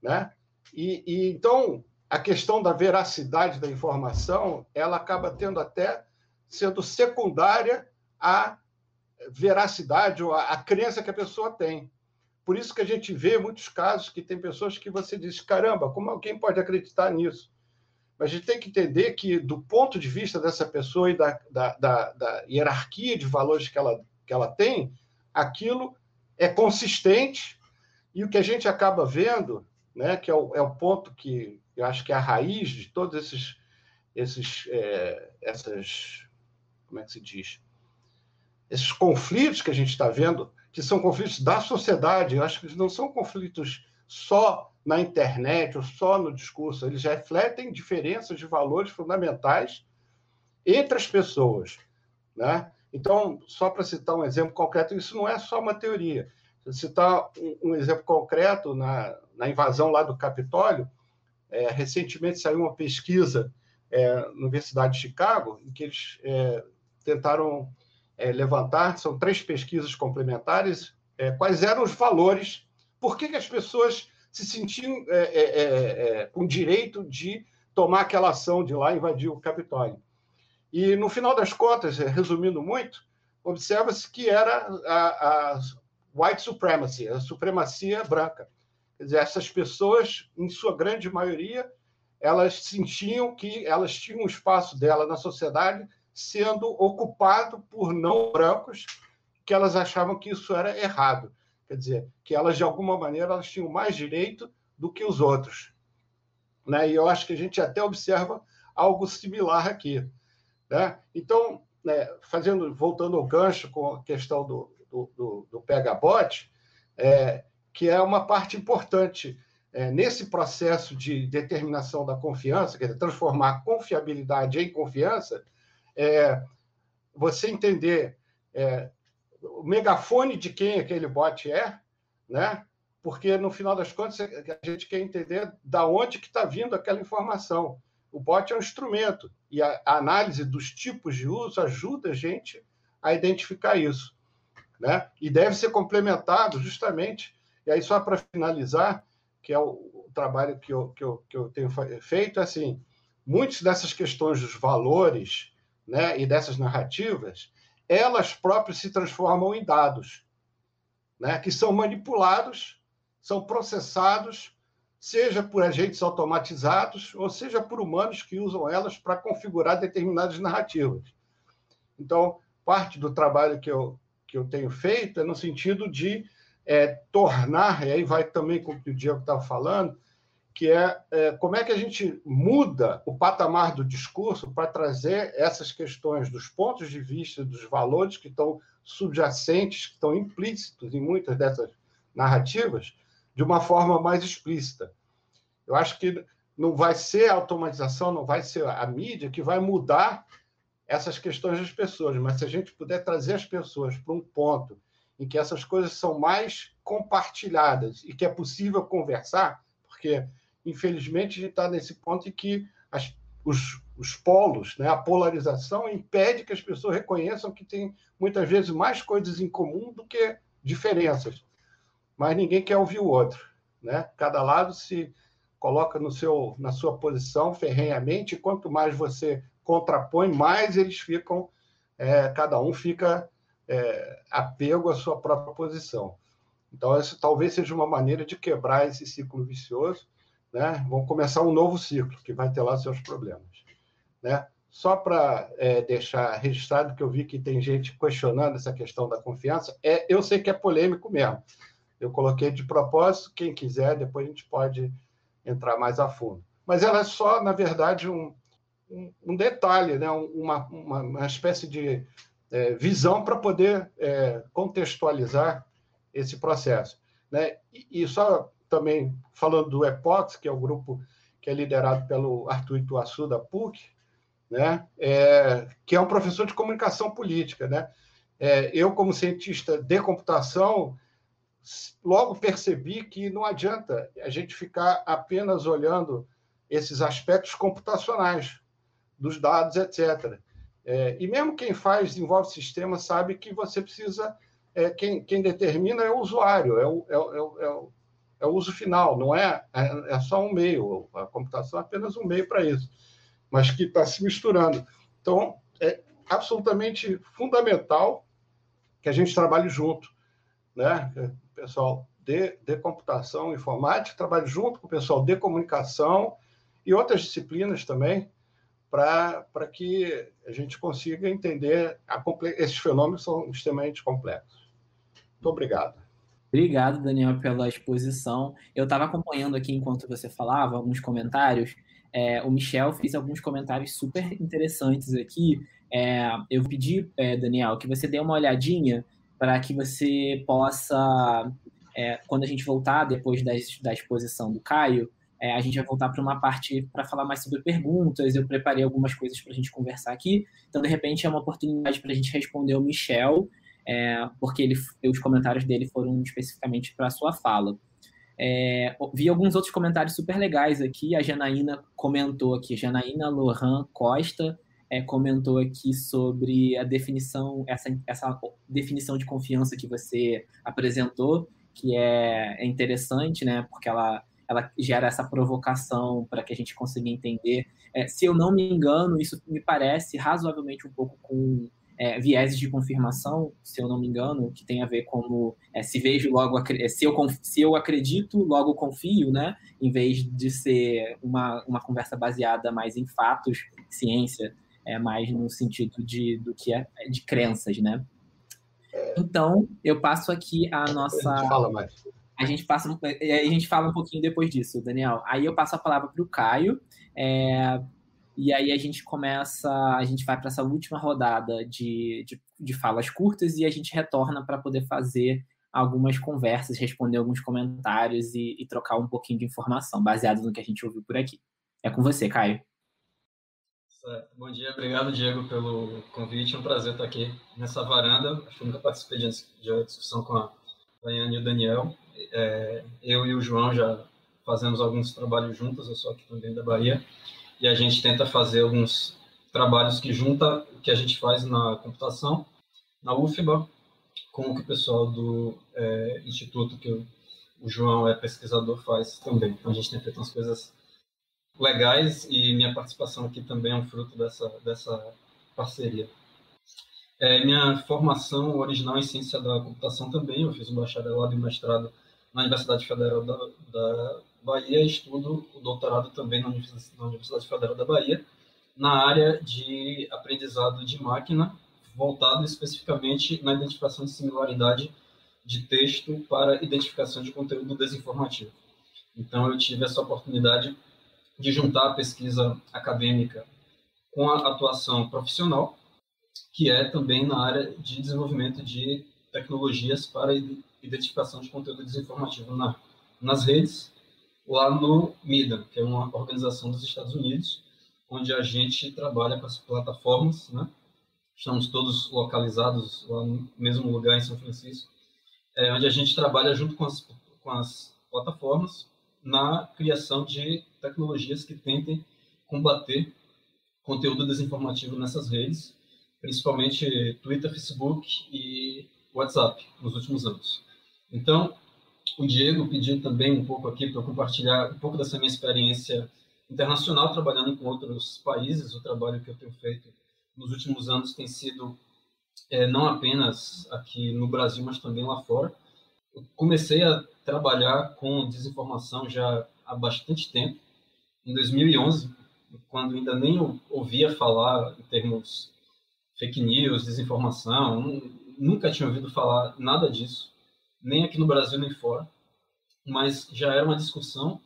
Né? E, e então, a questão da veracidade da informação, ela acaba tendo até sendo secundária à veracidade ou a, a crença que a pessoa tem. Por isso que a gente vê muitos casos que tem pessoas que você diz, caramba, como alguém pode acreditar nisso? A gente tem que entender que, do ponto de vista dessa pessoa e da, da, da, da hierarquia de valores que ela, que ela tem, aquilo é consistente e o que a gente acaba vendo, né, que é o, é o ponto que eu acho que é a raiz de todos esses, esses é, essas, como é que se diz? esses conflitos que a gente está vendo, que são conflitos da sociedade, eu acho que não são conflitos só na internet ou só no discurso, eles refletem diferenças de valores fundamentais entre as pessoas. Né? Então, só para citar um exemplo concreto, isso não é só uma teoria. Se citar um, exemplo concreto, na, na invasão lá do Capitólio, é, recentemente saiu uma pesquisa é, na Universidade de Chicago, em que eles é, tentaram é, levantar, são três pesquisas complementares, é, quais eram os valores, por que, que as pessoas se sentiam é, é, é, é com direito de tomar aquela ação de lá invadir o Capitólio. E, no final das contas, resumindo muito, observa-se que era a, a white supremacy, a supremacia branca. Quer dizer, essas pessoas, em sua grande maioria, elas sentiam que elas tinham um espaço dela na sociedade sendo ocupado por não brancos, que elas achavam que isso era errado. Quer dizer, que elas, de alguma maneira, elas tinham mais direito do que os outros. Né? E eu acho que a gente até observa algo similar aqui. Né? Então, né, fazendo, voltando ao gancho com a questão do, do, do, do pega-bote, é, que é uma parte importante é, nesse processo de determinação da confiança, quer dizer, transformar confiabilidade em confiança, é, você entender é, o megafone de quem aquele bot é, né? Porque no final das contas a gente quer entender da onde que está vindo aquela informação. O bot é um instrumento e a, a análise dos tipos de uso ajuda a gente a identificar isso, né? E deve ser complementado justamente. E aí só para finalizar, que é o, o trabalho que eu, que eu, que eu tenho feito, é assim, muitas dessas questões dos valores né, e dessas narrativas, elas próprias se transformam em dados, né, que são manipulados, são processados, seja por agentes automatizados, ou seja por humanos que usam elas para configurar determinadas narrativas. Então, parte do trabalho que eu, que eu tenho feito é no sentido de é, tornar, e aí vai também com o que o Diego estava falando, que é, é, como é que a gente muda o patamar do discurso para trazer essas questões dos pontos de vista, dos valores que estão subjacentes, que estão implícitos em muitas dessas narrativas, de uma forma mais explícita. Eu acho que não vai ser a automatização, não vai ser a mídia que vai mudar essas questões das pessoas, mas se a gente puder trazer as pessoas para um ponto em que essas coisas são mais compartilhadas e que é possível conversar, porque, infelizmente, a gente está nesse ponto em que as, os, os polos, né, a polarização, impede que as pessoas reconheçam que tem muitas vezes mais coisas em comum do que diferenças. Mas ninguém quer ouvir o outro. Né? Cada lado se coloca no seu, na sua posição ferrenhamente, e quanto mais você contrapõe, mais eles ficam, é, cada um fica é, apego à sua própria posição. Então, essa talvez seja uma maneira de quebrar esse ciclo vicioso. Né? Vamos começar um novo ciclo, que vai ter lá seus problemas. Né? Só para é, deixar registrado que eu vi que tem gente questionando essa questão da confiança, é, eu sei que é polêmico mesmo. Eu coloquei de propósito, quem quiser, depois a gente pode entrar mais a fundo. Mas ela é só, na verdade, um, um, um detalhe, né? uma, uma, uma espécie de é, visão para poder é, contextualizar esse processo. Né? E, e, só também falando do EPOX, que é o grupo que é liderado pelo Arthur Ituaçu, da PUC, né? É, que é um professor de comunicação política. Né? É, eu, como cientista de computação, logo percebi que não adianta a gente ficar apenas olhando esses aspectos computacionais dos dados, etc. É, e mesmo quem faz, desenvolve sistema, sabe que você precisa. É, quem, quem determina é o usuário, é o, é, é, o, é o uso final, não é, é, é só um meio. A computação é apenas um meio para isso, mas que está se misturando. Então, é absolutamente fundamental que a gente trabalhe junto, né? O pessoal de, de computação, informática, trabalhe junto com o pessoal de comunicação e outras disciplinas também, para que a gente consiga entender a, esses fenômenos são extremamente complexos. Muito obrigado. Obrigado, Daniel, pela exposição. Eu estava acompanhando aqui enquanto você falava alguns comentários. É, o Michel fez alguns comentários super interessantes aqui. É, eu pedi, é, Daniel, que você dê uma olhadinha para que você possa, é, quando a gente voltar depois da, da exposição do Caio, é, a gente vai voltar para uma parte para falar mais sobre perguntas. Eu preparei algumas coisas para a gente conversar aqui. Então, de repente, é uma oportunidade para a gente responder o Michel, é, porque ele, os comentários dele foram especificamente para a sua fala. É, vi alguns outros comentários super legais aqui. A Janaína comentou aqui, Janaína Lohan Costa é, comentou aqui sobre a definição, essa, essa definição de confiança que você apresentou, que é, é interessante, né? Porque ela ela gera essa provocação para que a gente consiga entender. É, se eu não me engano, isso me parece razoavelmente um pouco com é, vieses de confirmação, se eu não me engano, que tem a ver com é, se vejo logo é, se eu, se eu acredito, logo confio, né? Em vez de ser uma, uma conversa baseada mais em fatos, ciência, é mais no sentido de do que é de crenças, né? Então, eu passo aqui a nossa. A fala mais. A gente passa, a gente fala um pouquinho depois disso, Daniel. Aí eu passo a palavra para o Caio, é, e aí a gente começa, a gente vai para essa última rodada de, de, de, falas curtas e a gente retorna para poder fazer algumas conversas, responder alguns comentários e, e, trocar um pouquinho de informação baseado no que a gente ouviu por aqui. É com você, Caio. Certo. Bom dia, obrigado, Diego, pelo convite. É um prazer estar aqui nessa varanda. Acho que nunca participei de uma discussão com a Daiane e o Daniel é, eu e o João já fazemos alguns trabalhos juntos, eu sou aqui também da Bahia, e a gente tenta fazer alguns trabalhos que junta o que a gente faz na computação, na UFBA, com o que o pessoal do é, instituto, que o, João é pesquisador, faz também. Então a gente tem feito umas coisas legais e minha participação aqui também é um fruto dessa, dessa parceria. É, minha formação original em ciência da computação também, eu fiz um bacharelado e mestrado na Universidade Federal da, da Bahia estudo o doutorado também na Universidade Federal da Bahia, na área de aprendizado de máquina, voltado especificamente na identificação de similaridade de texto para identificação de conteúdo desinformativo. Então, eu tive essa oportunidade de juntar a pesquisa acadêmica com a atuação profissional, que é também na área de desenvolvimento de tecnologias para identificação de conteúdo desinformativo na, nas redes, lá no MIDA, que é uma organização dos Estados Unidos, onde a gente trabalha com as plataformas, né? Estamos todos localizados lá no mesmo lugar em São Francisco, é, onde a gente trabalha junto com as, com as plataformas na criação de tecnologias que tentem combater conteúdo desinformativo nessas redes, principalmente Twitter, Facebook e WhatsApp, nos últimos anos. Então, o Diego pediu também um pouco aqui para eu compartilhar um pouco dessa minha experiência internacional, trabalhando com outros países. O trabalho que eu tenho feito nos últimos anos tem sido é, não apenas aqui no Brasil, mas também lá fora. Eu comecei a trabalhar com desinformação já há bastante tempo. Em 2011, quando ainda nem ouvia falar em termos fake news, desinformação, nunca tinha ouvido falar nada disso, nem aqui no Brasil nem fora, mas já era uma discussão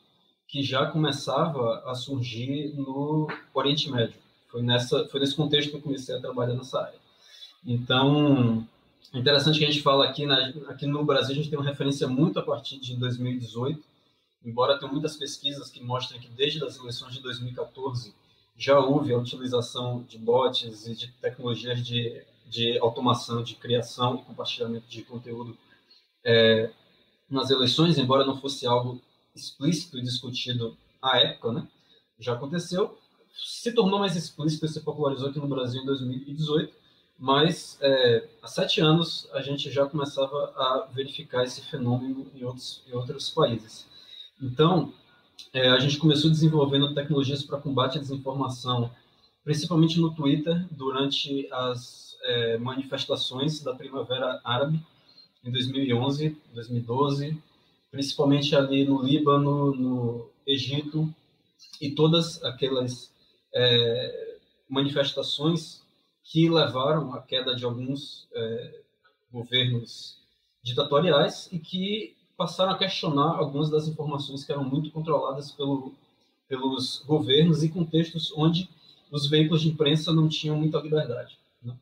que já começava a surgir no Oriente Médio. Foi nessa, foi nesse contexto que eu comecei a trabalhar nessa área. Então, é interessante que a gente fala aqui, na, aqui no Brasil, a gente tem uma referência muito a partir de 2018, embora tenha muitas pesquisas que mostrem que desde as eleições de 2014 já houve a utilização de bots e de tecnologias de, de automação, de criação e compartilhamento de conteúdo é, nas eleições, embora não fosse algo explícito e discutido à época, né? já aconteceu, se tornou mais explícito e se popularizou aqui no Brasil em 2018, mas é, há sete anos a gente já começava a verificar esse fenômeno em outros, em outros países. Então, é, a gente começou desenvolvendo tecnologias para combate à desinformação, principalmente no Twitter, durante as é, manifestações da Primavera Árabe, em 2011, 2012, principalmente ali no Líbano, no Egito, e todas aquelas é, manifestações que levaram à queda de alguns é, governos ditatoriais e que passaram a questionar algumas das informações que eram muito controladas pelo, pelos governos e contextos onde os veículos de imprensa não tinham muita liberdade. Né?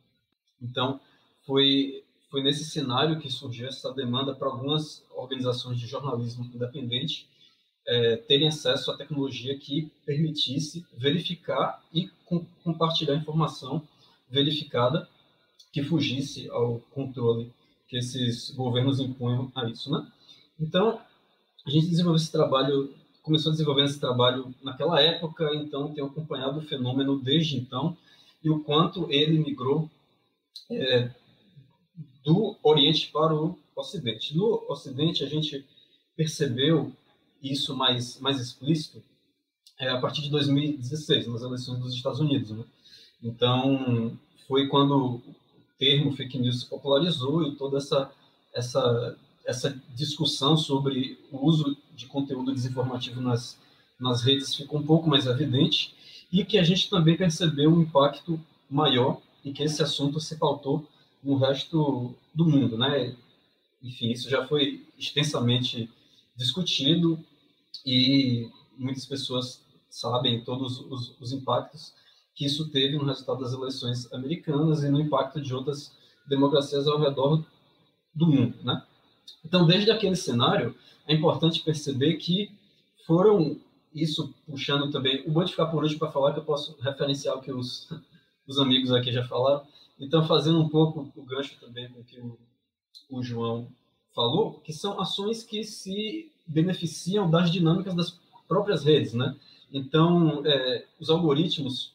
Então, foi, foi nesse cenário que surgiu essa demanda para algumas organizações de jornalismo independente é, terem acesso à tecnologia que permitisse verificar e com, compartilhar informação verificada que fugisse ao controle que esses governos impunham a isso, né? Então, a gente desenvolveu esse trabalho, começou a desenvolver esse trabalho naquela época, então tenho acompanhado o fenômeno desde então e o quanto ele migrou é, do Oriente para o Ocidente. No Ocidente, a gente percebeu isso mais, mais explícito é, a partir de 2016, nas eleições dos Estados Unidos. Né? Então, foi quando o termo fake news se popularizou e toda essa, essa essa discussão sobre o uso de conteúdo desinformativo nas, nas redes ficou um pouco mais evidente e que a gente também percebeu um impacto maior e que esse assunto se pautou no resto do mundo, né? Enfim, isso já foi extensamente discutido e muitas pessoas sabem todos os, os impactos que isso teve no resultado das eleições americanas e no impacto de outras democracias ao redor do mundo, né? Então, desde aquele cenário, é importante perceber que foram isso puxando também. O bom de ficar por último para falar que eu posso referenciar o que os, os amigos aqui já falaram. Então, fazendo um pouco o gancho também com o que o, João falou, que são ações que se beneficiam das dinâmicas das próprias redes, né? Então, é, os algoritmos,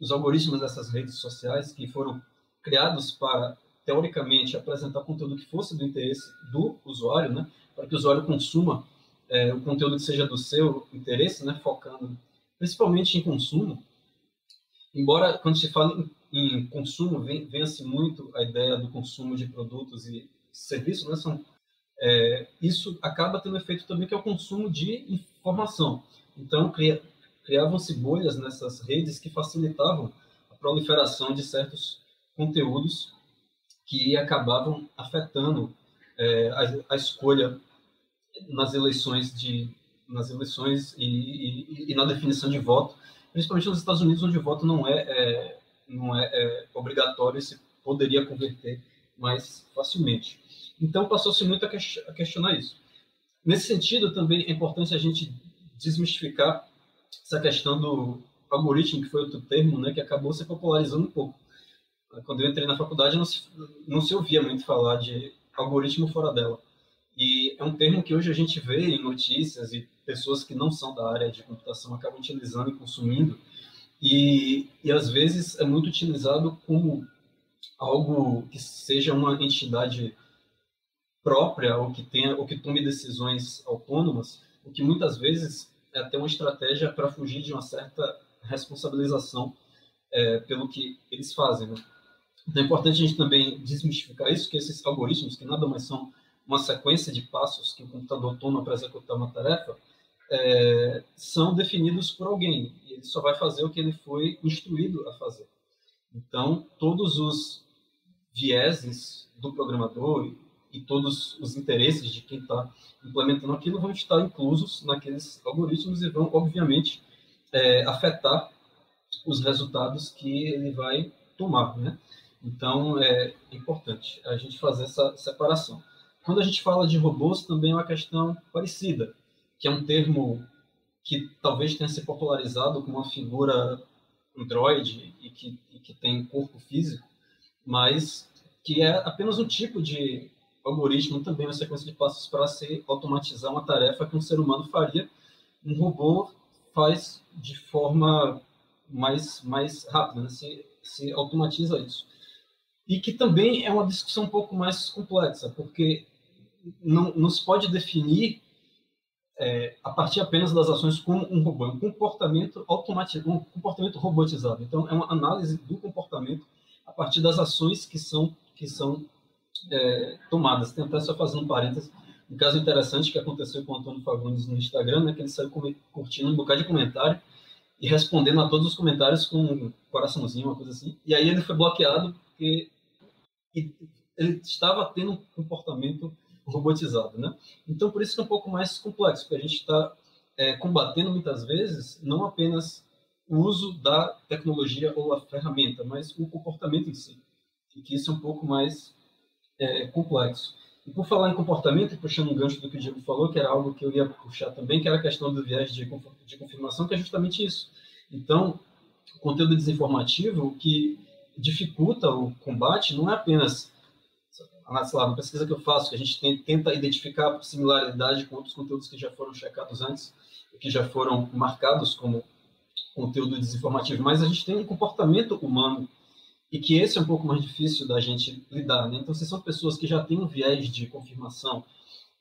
os algoritmos dessas redes sociais que foram criados para teoricamente, apresentar conteúdo que fosse do interesse do usuário, né, para que o usuário consuma é, o conteúdo que seja do seu interesse, né, focando principalmente em consumo. Embora, quando se fala em, em consumo, venha-se muito a ideia do consumo de produtos e serviços, né, são, é, isso acaba tendo efeito também que é o consumo de informação. Então, cria, criavam-se bolhas nessas redes que facilitavam a proliferação de certos conteúdos que acabavam afetando é, a, a, escolha nas eleições de nas eleições e, e, e, na definição de voto, principalmente nos Estados Unidos, onde o voto não é, é não é, é, obrigatório e se poderia converter mais facilmente. Então passou-se muito a, a questionar isso. Nesse sentido, também é importante a gente desmistificar essa questão do algoritmo, que foi outro termo, né, que acabou se popularizando um pouco quando eu entrei na faculdade, não se, não se ouvia muito falar de algoritmo fora dela. E é um termo que hoje a gente vê em notícias e pessoas que não são da área de computação acabam utilizando e consumindo. E, e às vezes é muito utilizado como algo que seja uma entidade própria ou que tenha ou que tome decisões autônomas, o que muitas vezes é até uma estratégia para fugir de uma certa responsabilização é, pelo que eles fazem. Né? Então é importante a gente também desmistificar isso, que esses algoritmos, que nada mais são uma sequência de passos que o computador toma para executar uma tarefa, é, são definidos por alguém. E ele só vai fazer o que ele foi instruído a fazer. Então, todos os vieses do programador e todos os interesses de quem está implementando aquilo vão estar inclusos naqueles algoritmos e vão, obviamente, é, afetar os resultados que ele vai tomar, né? Então, é importante a gente fazer essa separação. Quando a gente fala de robôs, também é uma questão parecida, que é um termo que talvez tenha se popularizado como uma figura androide e que, e que tem corpo físico, mas que é apenas um tipo de algoritmo, também uma sequência de passos para se automatizar uma tarefa que um ser humano faria, um robô faz de forma mais, mais rápida, né? se, se automatiza isso. E que também é uma discussão um pouco mais complexa, porque não, não se pode definir é, a partir apenas das ações como um robô, é um comportamento automatizado, um comportamento robotizado. Então, é uma análise do comportamento a partir das ações que são, que são é, tomadas. Tem até só fazendo um parênteses, um caso interessante que aconteceu com o Antônio Fagundes no Instagram, né, que ele saiu curtindo um bocado de comentário e respondendo a todos os comentários com um coraçãozinho, uma coisa assim. E aí ele foi bloqueado porque ele estava tendo um comportamento robotizado, né? Então, por isso que é um pouco mais complexo, porque a gente está é, combatendo muitas vezes não apenas o uso da tecnologia ou a ferramenta, mas o comportamento em si. E que isso é um pouco mais é, complexo. E por falar em comportamento, puxando um gancho do que o Diego falou, que era algo que eu ia puxar também, que era a questão do viés de, de confirmação, que é justamente isso. Então, o conteúdo desinformativo que dificulta o combate não é apenas sei lá, na pesquisa que eu faço, que a gente tem, tenta identificar similaridade com outros conteúdos que já foram checados antes, que já foram marcados como conteúdo desinformativo, mas a gente tem um comportamento humano e que esse é um pouco mais difícil da gente lidar. Né? Então, se são pessoas que já têm um viés de confirmação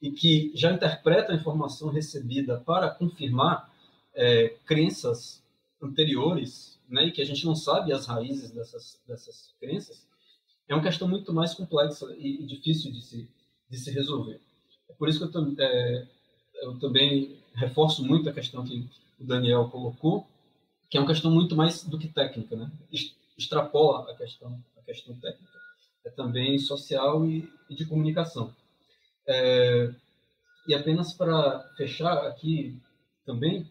e que já interpretam a informação recebida para confirmar é, crenças anteriores, né, e que a gente não sabe as raízes dessas, dessas crenças, é uma questão muito mais complexa e, difícil de se, de se resolver. É por isso que eu, é, eu também reforço muito a questão que o Daniel colocou, que é uma questão muito mais do que técnica, né? extrapola a questão, a questão técnica. É também social e, e de comunicação. É, e apenas para fechar aqui também,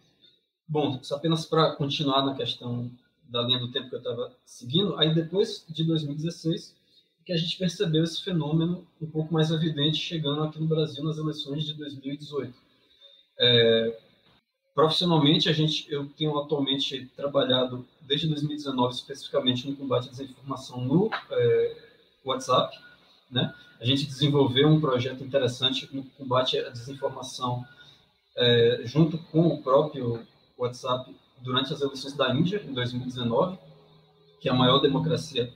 bom, apenas para continuar na questão da linha do tempo que eu estava seguindo, aí depois de 2016 que a gente percebeu esse fenômeno um pouco mais evidente chegando aqui no Brasil nas eleições de 2018. É, profissionalmente, a gente, eu tenho atualmente trabalhado desde 2019 especificamente no combate à desinformação no é, WhatsApp. Né? A gente desenvolveu um projeto interessante no combate à desinformação é, junto com o próprio WhatsApp durante as eleições da Índia em 2019, que é a maior democracia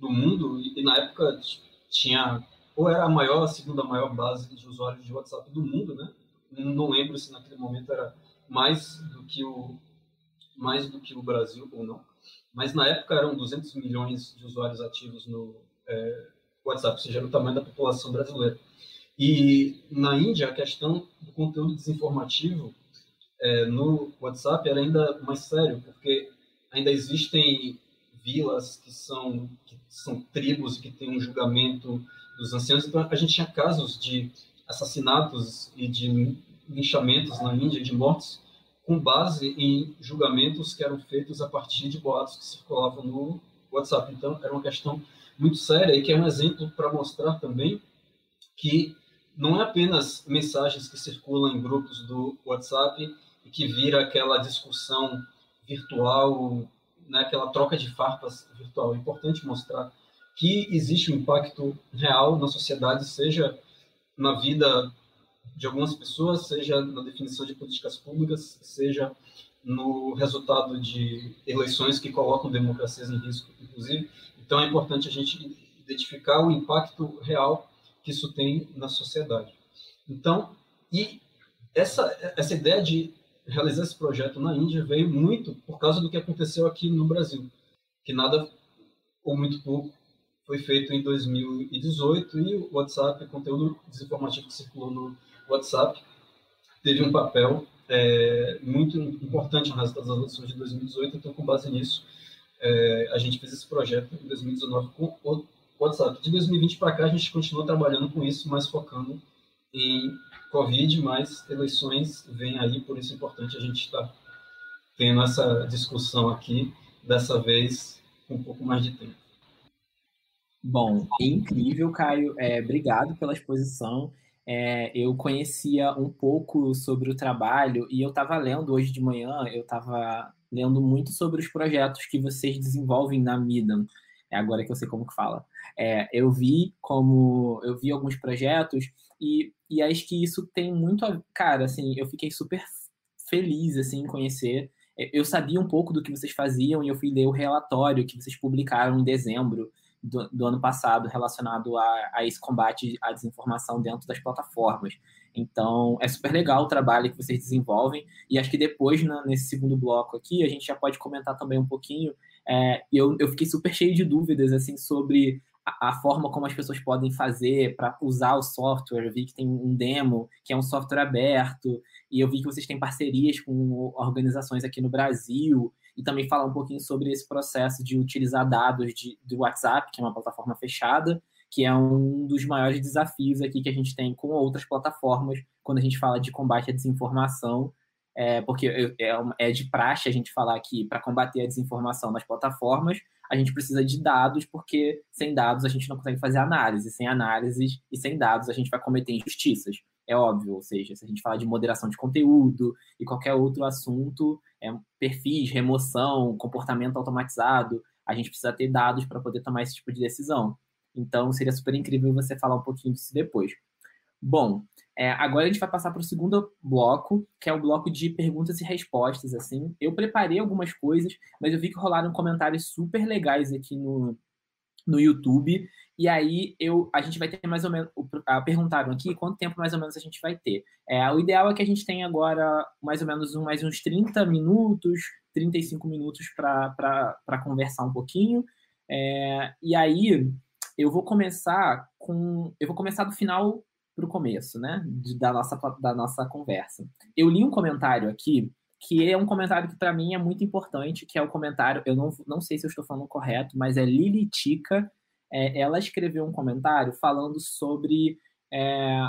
do mundo, e, e, na época tinha, ou era a maior, a segunda maior base de usuários de WhatsApp do mundo, né? Não lembro se naquele momento era mais do que o mais do que o Brasil ou não, mas na época eram 200 milhões de usuários ativos no é, WhatsApp, ou seja, era o tamanho da população brasileira. E na Índia, a questão do conteúdo desinformativo é, no WhatsApp era ainda mais sério, porque ainda existem vilas que são, são tribos que têm um julgamento dos anciãos. Então, a gente tinha casos de assassinatos e de linchamentos na Índia, de mortes, com base em julgamentos que eram feitos a partir de boatos que circulavam no WhatsApp. Então, era uma questão muito séria e que é um exemplo para mostrar também que não é apenas mensagens que circulam em grupos do WhatsApp e que vira aquela discussão virtual né, aquela troca de farpas virtual. É importante mostrar que existe um impacto real na sociedade, seja na vida de algumas pessoas, seja na definição de políticas públicas, seja no resultado de eleições que colocam democracias em risco, inclusive. Então é importante a gente identificar o impacto real que isso tem na sociedade. Então, e essa essa ideia de realizar esse projeto na Índia veio muito por causa do que aconteceu aqui no Brasil, que nada ou muito pouco foi feito em 2018 e o WhatsApp, o conteúdo desinformativo que circulou no WhatsApp, teve um papel é, muito importante no resultado das eleições de 2018. Então, com base nisso, é, a gente fez esse projeto em 2019 com o WhatsApp. De 2020 para cá, a gente continua trabalhando com isso, mas focando em Covid, mas eleições vêm aí, por isso é importante a gente estar tá tendo essa discussão aqui, dessa vez com um pouco mais de tempo. Bom, incrível, Caio. É, obrigado pela exposição. É, eu conhecia um pouco sobre o trabalho e eu estava lendo hoje de manhã, eu estava lendo muito sobre os projetos que vocês desenvolvem na Midam. É agora que eu sei como que fala. É, eu vi como eu vi alguns projetos e, e acho que isso tem muito a, cara, assim, eu fiquei super feliz assim em conhecer. É, eu sabia um pouco do que vocês faziam e eu fui ler o relatório que vocês publicaram em dezembro do, do ano passado relacionado a, a, esse combate à desinformação dentro das plataformas. Então, é super legal o trabalho que vocês desenvolvem, e acho que depois, na, nesse segundo bloco aqui, a gente já pode comentar também um pouquinho. É, eu, eu fiquei super cheio de dúvidas assim sobre a, forma como as pessoas podem fazer para usar o software. Eu vi que tem um demo, que é um software aberto, e eu vi que vocês têm parcerias com organizações aqui no Brasil e também falar um pouquinho sobre esse processo de utilizar dados de, do WhatsApp, que é uma plataforma fechada, que é um dos maiores desafios aqui que a gente tem com outras plataformas quando a gente fala de combate à desinformação, é, porque é, é de praxe a gente falar que para combater a desinformação nas plataformas, a gente precisa de dados, porque sem dados a gente não consegue fazer análise, sem análises e sem dados a gente vai cometer injustiças é óbvio, ou seja, se a gente falar de moderação de conteúdo e qualquer outro assunto, é, perfis, remoção, comportamento automatizado, a gente precisa ter dados para poder tomar esse tipo de decisão. Então, seria super incrível você falar um pouquinho disso depois. Bom, é, agora a gente vai passar para o segundo bloco, que é o bloco de perguntas e respostas. Assim, eu preparei algumas coisas, mas eu vi que rolaram comentários super legais aqui no, no YouTube. E aí eu, a gente vai ter mais ou menos. perguntaram aqui quanto tempo mais ou menos a gente vai ter. É, o ideal é que a gente tenha agora mais ou menos um, mais uns 30 minutos, 35 minutos para conversar um pouquinho. É, e aí eu vou começar com. Eu vou começar do final para o começo, né? De, da, nossa, da nossa conversa. Eu li um comentário aqui que é um comentário que para mim é muito importante, que é o comentário, eu não, não sei se eu estou falando correto, mas é Lili Tica, é, ela escreveu um comentário falando sobre é,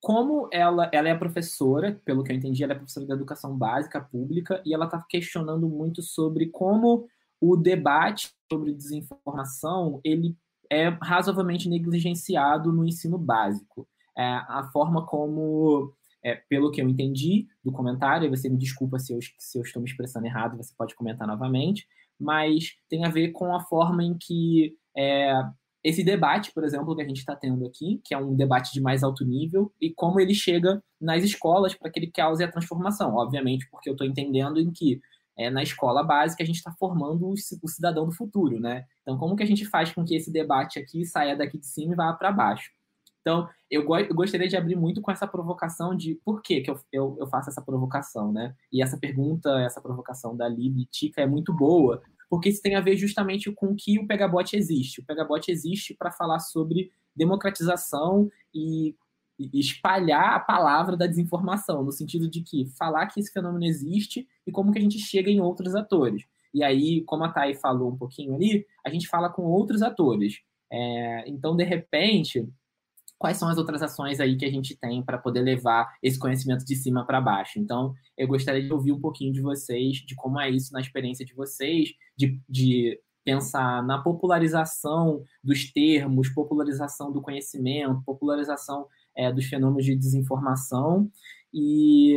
como ela, ela é professora, pelo que eu entendi, ela é professora de educação básica pública, e ela está questionando muito sobre como o debate sobre desinformação ele é razoavelmente negligenciado no ensino básico. É, a forma como é, pelo que eu entendi do comentário, você me desculpa se eu, se eu estou me expressando errado, você pode comentar novamente, mas tem a ver com a forma em que é, esse debate, por exemplo, que a gente está tendo aqui, que é um debate de mais alto nível, e como ele chega nas escolas para que ele cause a transformação. Obviamente, porque eu estou entendendo em que é, na escola básica a gente está formando o, cidadão do futuro, né? Então, como que a gente faz com que esse debate aqui saia daqui de cima e vá para baixo? Então, eu, go eu, gostaria de abrir muito com essa provocação de por que, que eu, eu, eu, faço essa provocação, né? E essa pergunta, essa provocação da Lili Tica é muito boa, porque isso tem a ver justamente com que o Pegabot existe. O Pegabot existe para falar sobre democratização e espalhar a palavra da desinformação, no sentido de que falar que esse fenômeno existe e como que a gente chega em outros atores. E aí, como a Thay falou um pouquinho ali, a gente fala com outros atores. É, então, de repente, quais são as outras ações aí que a gente tem para poder levar esse conhecimento de cima para baixo. Então, eu gostaria de ouvir um pouquinho de vocês, de como é isso na experiência de vocês, de, de pensar na popularização dos termos, popularização do conhecimento, popularização é, dos fenômenos de desinformação. E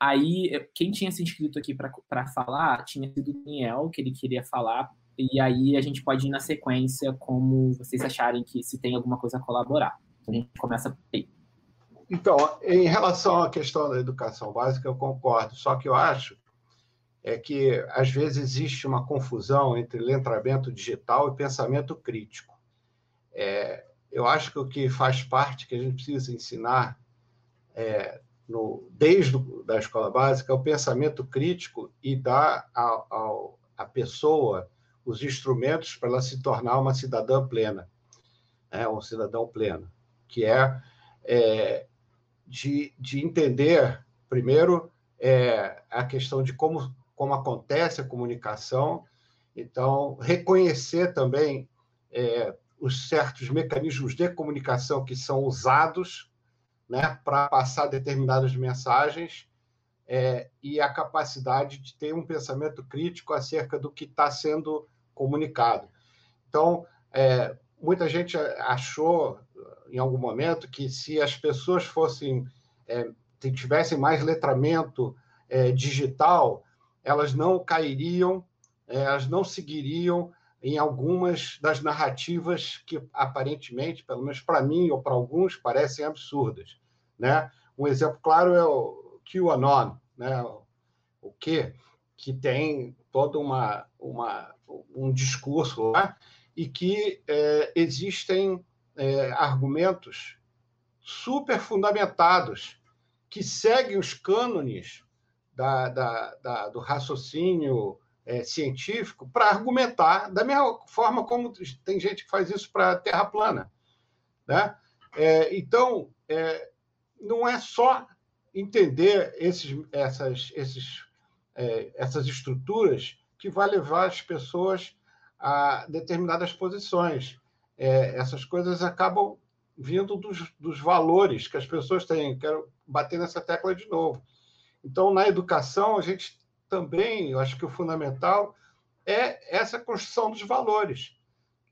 aí, quem tinha se inscrito aqui para falar tinha sido o Daniel, que ele queria falar e aí a gente pode ir na sequência como vocês acharem que se tem alguma coisa a colaborar. Então a gente começa aí. Então, em relação à questão da educação básica, eu concordo, só que eu acho é que às vezes existe uma confusão entre letramento digital e pensamento crítico. É, eu acho que o que faz parte que a gente precisa ensinar é, no, desde a escola básica é o pensamento crítico e dar à pessoa os instrumentos para ela se tornar uma cidadã plena, né, um cidadão pleno, que é, é de, de entender, primeiro, é, a questão de como, como acontece a comunicação, então, reconhecer também é, os certos mecanismos de comunicação que são usados né, para passar determinadas mensagens é, e a capacidade de ter um pensamento crítico acerca do que está sendo comunicado. Então, é, muita gente achou em algum momento que se as pessoas fossem é, tivessem mais letramento é, digital, elas não cairiam, é, elas não seguiriam em algumas das narrativas que aparentemente, pelo menos para mim ou para alguns, parecem absurdas. Né? Um exemplo claro é o QAnon, né? o que que tem todo uma, uma, um discurso lá e que é, existem é, argumentos super fundamentados que seguem os cânones da, da, da, do raciocínio é, científico para argumentar da mesma forma como tem gente que faz isso para a Terra plana. Né? É, então, é, não é só entender esses, essas, esses, é, essas estruturas que vai levar as pessoas a determinadas posições. É, essas coisas acabam vindo dos, dos valores que as pessoas têm. Quero bater nessa tecla de novo. Então, na educação, a gente também, eu acho que o fundamental é essa construção dos valores.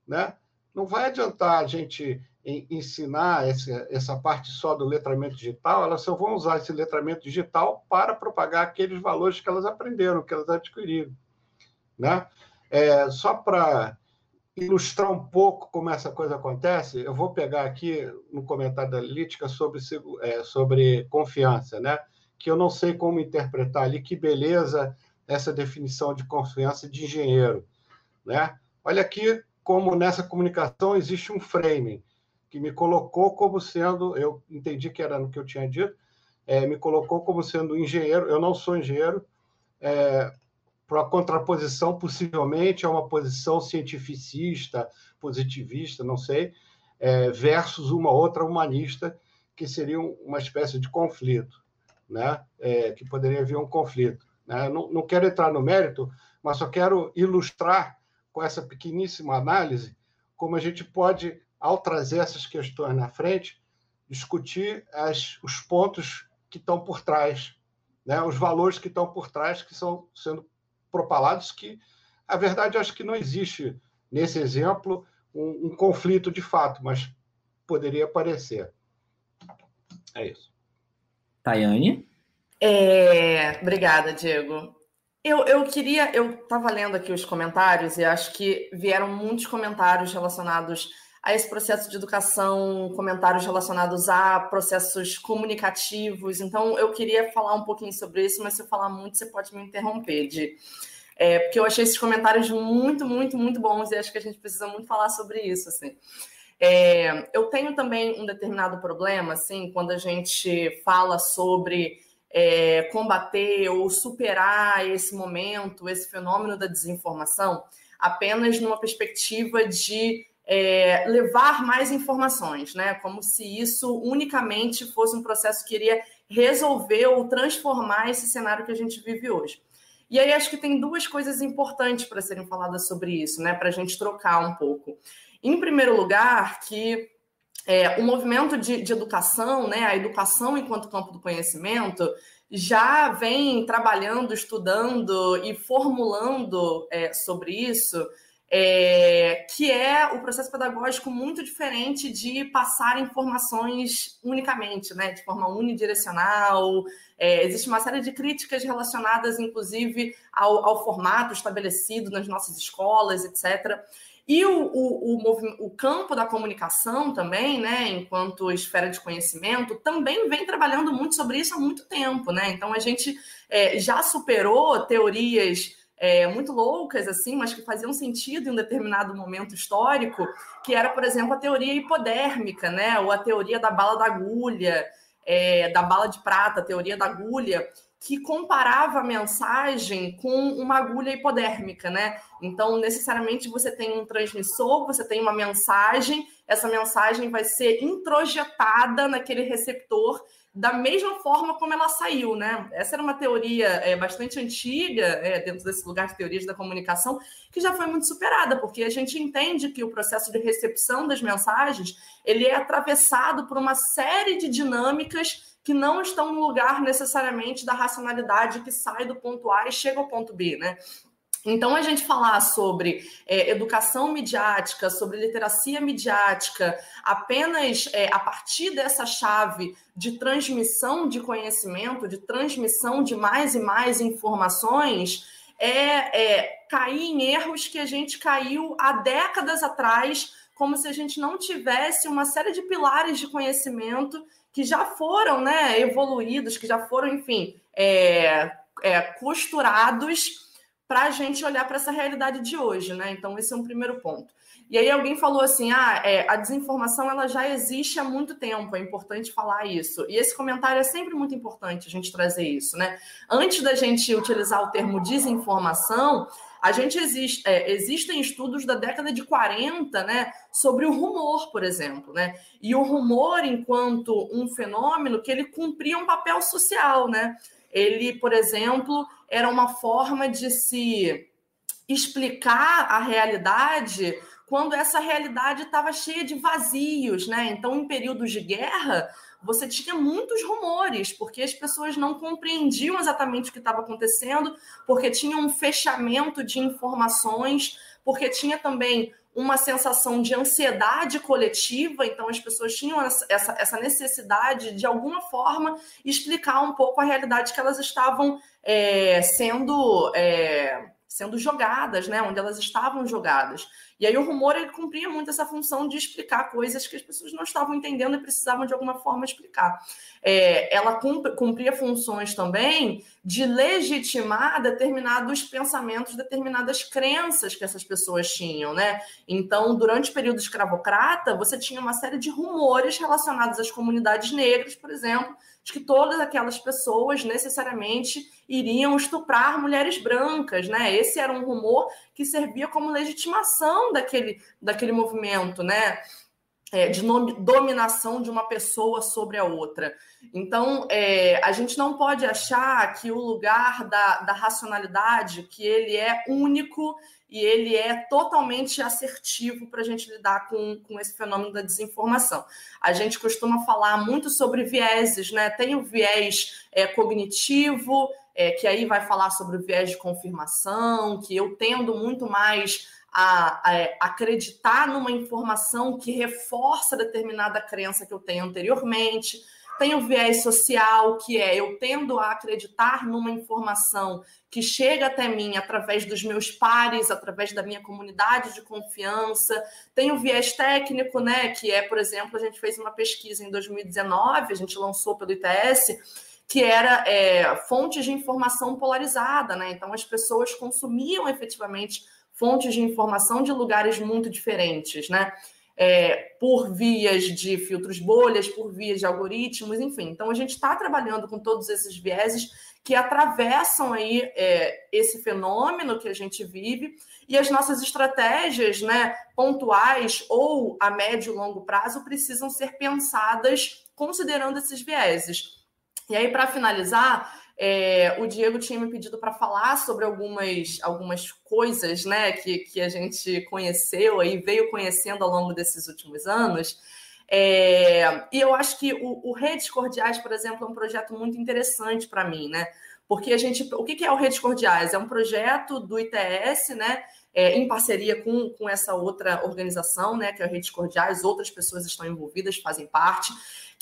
Né? Não vai adiantar a gente ensinar essa, parte só do letramento digital, elas só vão usar esse letramento digital para propagar aqueles valores que elas aprenderam, que elas adquiriram. Né? É, só para ilustrar um pouco como essa coisa acontece, eu vou pegar aqui no comentário da Lítica sobre, é, sobre confiança, né? Que eu não sei como interpretar ali, que beleza essa definição de confiança de engenheiro. Né? Olha aqui como nessa comunicação existe um framing que me colocou como sendo, eu entendi que era no que eu tinha dito, é, me colocou como sendo engenheiro, eu não sou engenheiro, é, para contraposição, possivelmente, a uma posição cientificista, positivista, não sei, é, versus uma outra humanista, que seria uma espécie de conflito, né? É, que poderia haver um conflito. Né? Não, não quero entrar no mérito, mas só quero ilustrar com essa pequeníssima análise como a gente pode, ao trazer essas questões na frente, discutir as, os pontos que estão por trás, né? os valores que estão por trás, que estão sendo propalados que, a verdade, acho que não existe, nesse exemplo, um, um conflito de fato, mas poderia parecer. É isso. Tayane? É, obrigada, Diego. Eu, eu queria, eu estava lendo aqui os comentários e acho que vieram muitos comentários relacionados a esse processo de educação, comentários relacionados a processos comunicativos. Então, eu queria falar um pouquinho sobre isso, mas se eu falar muito, você pode me interromper, de é, porque eu achei esses comentários muito, muito, muito bons e acho que a gente precisa muito falar sobre isso, assim. É, eu tenho também um determinado problema, assim, quando a gente fala sobre é, combater ou superar esse momento, esse fenômeno da desinformação, apenas numa perspectiva de é, levar mais informações, né? Como se isso unicamente fosse um processo que iria resolver ou transformar esse cenário que a gente vive hoje. E aí acho que tem duas coisas importantes para serem faladas sobre isso, né? Para a gente trocar um pouco. Em primeiro lugar, que é, o movimento de, de educação, né, a educação enquanto campo do conhecimento, já vem trabalhando, estudando e formulando é, sobre isso é, que é o processo pedagógico muito diferente de passar informações unicamente, né, de forma unidirecional. É, existe uma série de críticas relacionadas, inclusive, ao, ao formato estabelecido nas nossas escolas, etc. E o, o, o, o, campo da comunicação também, né, enquanto esfera de conhecimento, também vem trabalhando muito sobre isso há muito tempo, né? Então a gente é, já superou teorias é, muito loucas, assim, mas que faziam sentido em um determinado momento histórico, que era, por exemplo, a teoria hipodérmica, né? Ou a teoria da bala da agulha, é, da bala de prata, a teoria da agulha, que comparava a mensagem com uma agulha hipodérmica, né? Então, necessariamente, você tem um transmissor, você tem uma mensagem, essa mensagem vai ser introjetada naquele receptor da mesma forma como ela saiu, né? Essa era uma teoria é, bastante antiga, é, dentro desse lugar de teorias da comunicação, que já foi muito superada, porque a gente entende que o processo de recepção das mensagens ele é atravessado por uma série de dinâmicas que não estão no lugar necessariamente da racionalidade que sai do ponto A e chega ao ponto B, né? Então, a gente falar sobre é, educação midiática, sobre literacia midiática, apenas é, a partir dessa chave de transmissão de conhecimento, de transmissão de mais e mais informações, é, é cair em erros que a gente caiu há décadas atrás, como se a gente não tivesse uma série de pilares de conhecimento que já foram né, evoluídos, que já foram, enfim, é, é, costurados para a gente olhar para essa realidade de hoje, né? Então, esse é um primeiro ponto. E aí alguém falou assim: ah, é, a desinformação ela já existe há muito tempo, é importante falar isso. E esse comentário é sempre muito importante a gente trazer isso, né? Antes da gente utilizar o termo desinformação, a gente existe, é, existem estudos da década de 40, né, sobre o rumor, por exemplo, né? E o rumor enquanto um fenômeno que ele cumpria um papel social, né? Ele, por exemplo, era uma forma de se explicar a realidade quando essa realidade estava cheia de vazios, né? Então, em períodos de guerra, você tinha muitos rumores, porque as pessoas não compreendiam exatamente o que estava acontecendo, porque tinha um fechamento de informações, porque tinha também uma sensação de ansiedade coletiva, então as pessoas tinham essa, essa necessidade de alguma forma explicar um pouco a realidade que elas estavam é, sendo é, sendo jogadas, né, onde elas estavam jogadas. E aí o rumor ele cumpria muito essa função de explicar coisas que as pessoas não estavam entendendo e precisavam de alguma forma explicar. É, ela cumpria funções também de legitimar determinados pensamentos, determinadas crenças que essas pessoas tinham, né? Então, durante o período escravocrata, você tinha uma série de rumores relacionados às comunidades negras, por exemplo, de que todas aquelas pessoas necessariamente iriam estuprar mulheres brancas, né? Esse era um rumor que servia como legitimação daquele, daquele movimento, né? É, de dominação de uma pessoa sobre a outra. Então, é, a gente não pode achar que o lugar da, da racionalidade, que ele é único e ele é totalmente assertivo para a gente lidar com, com esse fenômeno da desinformação. A gente costuma falar muito sobre vieses, né? Tem o viés é, cognitivo, é, que aí vai falar sobre o viés de confirmação, que eu tendo muito mais a, a, acreditar numa informação que reforça determinada crença que eu tenho anteriormente. Tem o viés social, que é eu tendo a acreditar numa informação que chega até mim através dos meus pares, através da minha comunidade de confiança. Tem o viés técnico, né? Que é, por exemplo, a gente fez uma pesquisa em 2019, a gente lançou pelo ITS, que era é, fontes de informação polarizada, né? Então as pessoas consumiam efetivamente fontes de informação de lugares muito diferentes, né? É, por vias de filtros bolhas, por vias de algoritmos, enfim. Então, a gente está trabalhando com todos esses vieses que atravessam aí é, esse fenômeno que a gente vive e as nossas estratégias né, pontuais ou a médio e longo prazo precisam ser pensadas considerando esses vieses. E aí, para finalizar, é, o Diego tinha me pedido para falar sobre algumas, algumas coisas né, que, que a gente conheceu e veio conhecendo ao longo desses últimos anos. É, e eu acho que o, o, Redes Cordiais, por exemplo, é um projeto muito interessante para mim, né? Porque a gente. O que é o Redes Cordiais? É um projeto do ITS, né? é, em parceria com, com essa outra organização, né, que é a Redes Cordiais, outras pessoas estão envolvidas, fazem parte,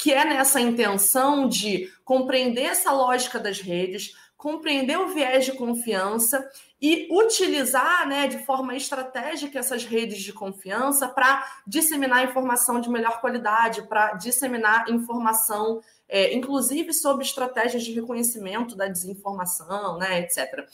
que é nessa intenção de compreender essa lógica das redes, compreender o viés de confiança e utilizar né, de forma estratégica essas redes de confiança para disseminar informação de melhor qualidade, para disseminar informação, é, inclusive sobre estratégias de reconhecimento da desinformação, né, etc.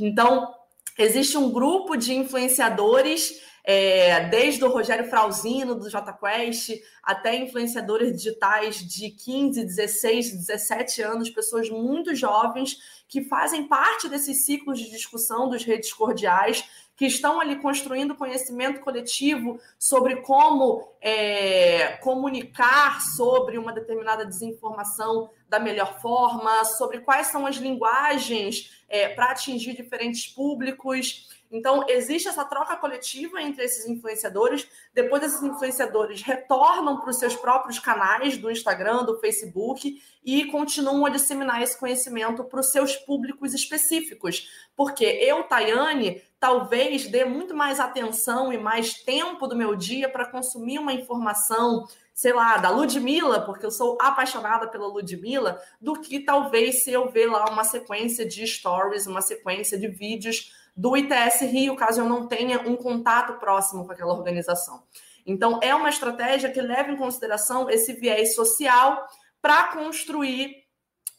Então, existe um grupo de influenciadores é, desde o Rogério Frauzino, do JQuest, até influenciadores digitais de 15, 16, 17 anos, pessoas muito jovens que fazem parte desses ciclos de discussão dos redes cordiais, que estão ali construindo conhecimento coletivo sobre como é, comunicar sobre uma determinada desinformação da melhor forma, sobre quais são as linguagens é, para atingir diferentes públicos. Então, existe essa troca coletiva entre esses influenciadores. Depois, esses influenciadores retornam para os seus próprios canais do Instagram, do Facebook e continuam a disseminar esse conhecimento para os seus públicos específicos. Porque eu, Tayane, talvez dê muito mais atenção e mais tempo do meu dia para consumir uma informação sei lá, da Ludmilla, porque eu sou apaixonada pela Ludmilla, do que talvez se eu ver lá uma sequência de stories, uma sequência de vídeos do ITS Rio, caso eu não tenha um contato próximo com aquela organização. Então, é uma estratégia que leva em consideração esse viés social para construir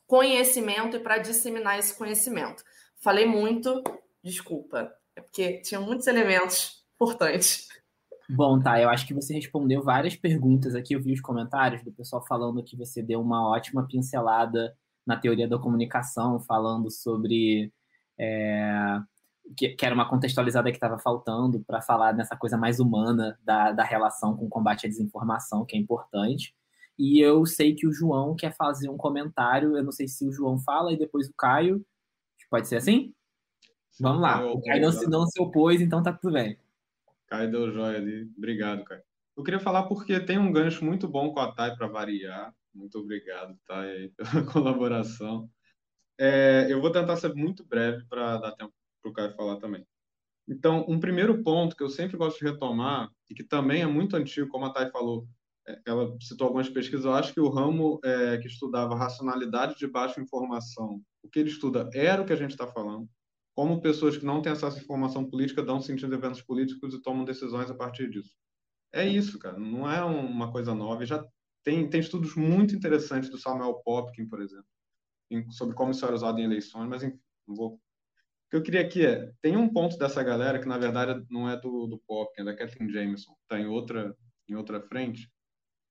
conhecimento e para disseminar esse conhecimento. Falei muito, desculpa, é porque tinha muitos elementos importantes. Bom, tá, eu acho que você respondeu várias perguntas aqui. Eu vi os comentários do pessoal falando que você deu uma ótima pincelada na teoria da comunicação, falando sobre é, que, que, era uma contextualizada que estava faltando para falar nessa coisa mais humana da, da relação com o combate à desinformação, que é importante. E eu sei que o João quer fazer um comentário, eu não sei se o João fala e depois o Caio. Pode ser assim? Vamos lá. O Caio não se, não se opôs, então tá tudo bem. Caio deu joia ali. Obrigado, Caio. Eu queria falar porque tem um gancho muito bom com a Thay para variar. Muito obrigado, Thay, pela colaboração. É, eu vou tentar ser muito breve para dar tempo para o Caio falar também. Então, um primeiro ponto que eu sempre gosto de retomar, e que também é muito antigo, como a Thay falou, é, ela citou algumas pesquisas, eu acho que o ramo é, que estudava racionalidade de baixa informação, o que ele estuda era o que a gente está falando, como pessoas que não têm acesso à informação política dão sentido a eventos políticos e tomam decisões a partir disso. É isso, cara, não é uma coisa nova, já tem, tem estudos muito interessantes do Samuel Popkin, por exemplo, sobre como isso era usado em eleições, mas enfim, não vou que eu queria aqui é, tem um ponto dessa galera que na verdade não é do, do pop, é da Kathleen Jameson, está em outra, em outra frente,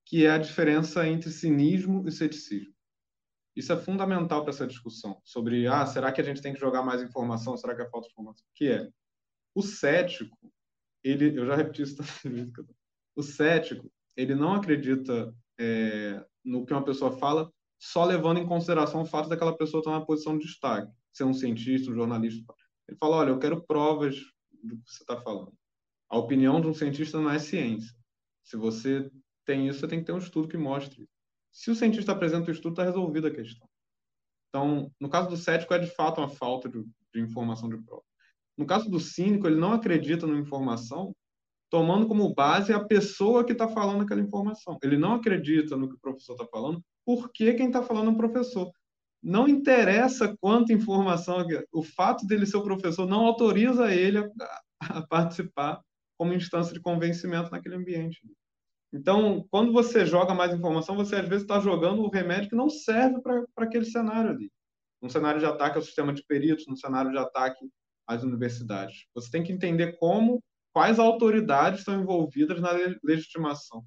que é a diferença entre cinismo e ceticismo. Isso é fundamental para essa discussão sobre, ah, será que a gente tem que jogar mais informação? Será que é falta de informação? Que é, o cético, ele, eu já repeti isso o cético, ele não acredita é, no que uma pessoa fala só levando em consideração o fato daquela pessoa estar na posição de destaque ser um cientista, um jornalista. Ele fala: olha, eu quero provas do que você está falando. A opinião de um cientista não é ciência. Se você tem isso, você tem que ter um estudo que mostre. Se o cientista apresenta o estudo, está resolvida a questão. Então, no caso do cético, é de fato uma falta de, de informação de prova. No caso do cínico, ele não acredita na informação, tomando como base a pessoa que está falando aquela informação. Ele não acredita no que o professor está falando, porque quem está falando é o professor não interessa quanta informação, o fato dele ser o professor não autoriza ele a, a participar como instância de convencimento naquele ambiente. Então, quando você joga mais informação, você às vezes está jogando o remédio que não serve para aquele cenário ali. Um cenário de ataque ao sistema de peritos, um cenário de ataque às universidades. Você tem que entender como, quais autoridades estão envolvidas na legitimação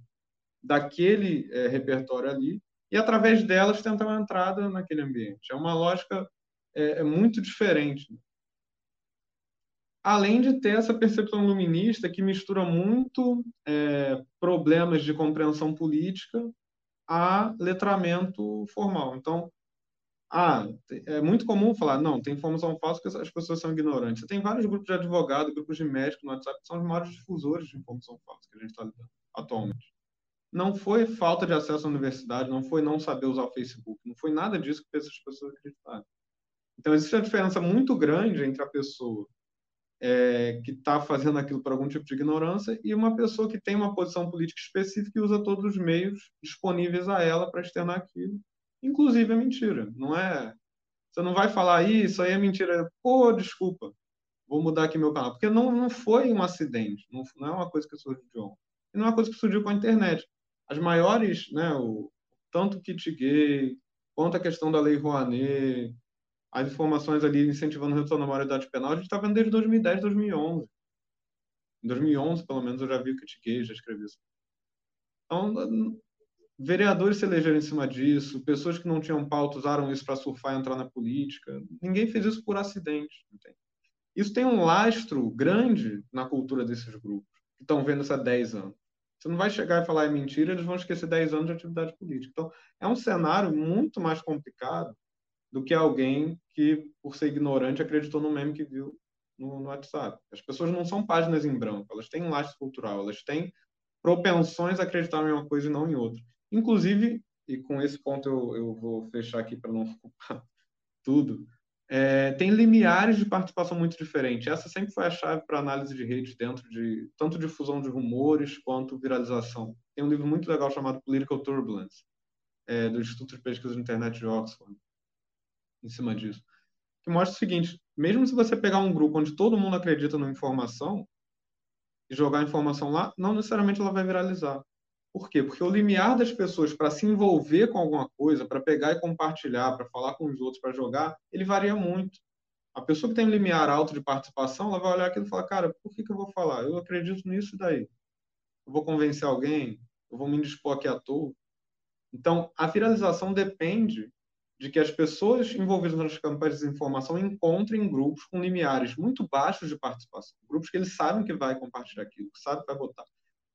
daquele é, repertório ali e através delas tentar uma entrada naquele ambiente. É uma lógica é, é muito diferente. Além de ter essa percepção luminista que mistura muito é, problemas de compreensão política a letramento formal. Então, ah, é muito comum falar, não, tem informação falsa porque as pessoas são ignorantes. Tem vários grupos de advogados, grupos de médicos no WhatsApp que são os maiores difusores de informação falsa que a gente está lidando atualmente não foi falta de acesso à universidade, não foi não saber usar o Facebook, não foi nada disso que fez as pessoas acreditarem. Então, existe uma diferença muito grande entre a pessoa é, que está fazendo aquilo por algum tipo de ignorância e uma pessoa que tem uma posição política específica e usa todos os meios disponíveis a ela para externar aquilo, inclusive a mentira. Não é? Você não vai falar isso aí é mentira. Pô, desculpa, vou mudar aqui meu canal, porque não, não foi um acidente, não, não é uma coisa que surgiu de ontem, não é uma coisa que surgiu com a internet. As maiores, né, o tanto o kit gay quanto a questão da lei Rouanet, as informações ali incentivando a redução da maioridade penal, a gente está vendo desde 2010, 2011. Em 2011, pelo menos, eu já vi o Kit já escrevi isso. Então, vereadores se elegeram em cima disso, pessoas que não tinham pauta usaram isso para surfar e entrar na política. Ninguém fez isso por acidente. Entende? Isso tem um lastro grande na cultura desses grupos, que estão vendo isso há 10 anos. Você não vai chegar e falar é mentira, eles vão esquecer 10 anos de atividade política. Então, é um cenário muito mais complicado do que alguém que, por ser ignorante, acreditou no meme que viu no, no WhatsApp. As pessoas não são páginas em branco, elas têm lastro cultural, elas têm propensões a acreditar em uma coisa e não em outra. Inclusive, e com esse ponto eu, eu vou fechar aqui para não ocupar tudo, é, tem limiares de participação muito diferentes. Essa sempre foi a chave para análise de redes dentro de tanto difusão de rumores quanto viralização. Tem um livro muito legal chamado Political Turbulence, é, do Instituto de Pesquisa de Internet de Oxford, em cima disso, que mostra o seguinte: mesmo se você pegar um grupo onde todo mundo acredita na informação e jogar a informação lá, não necessariamente ela vai viralizar. Por quê? Porque o limiar das pessoas para se envolver com alguma coisa, para pegar e compartilhar, para falar com os outros, para jogar, ele varia muito. A pessoa que tem um limiar alto de participação, ela vai olhar aquilo e falar: cara, por que, que eu vou falar? Eu acredito nisso daí. Eu vou convencer alguém? Eu vou me indispor aqui à toa? Então, a viralização depende de que as pessoas envolvidas nas campanhas de desinformação encontrem grupos com limiares muito baixos de participação, grupos que eles sabem que vai compartilhar aquilo, que sabem que vai votar,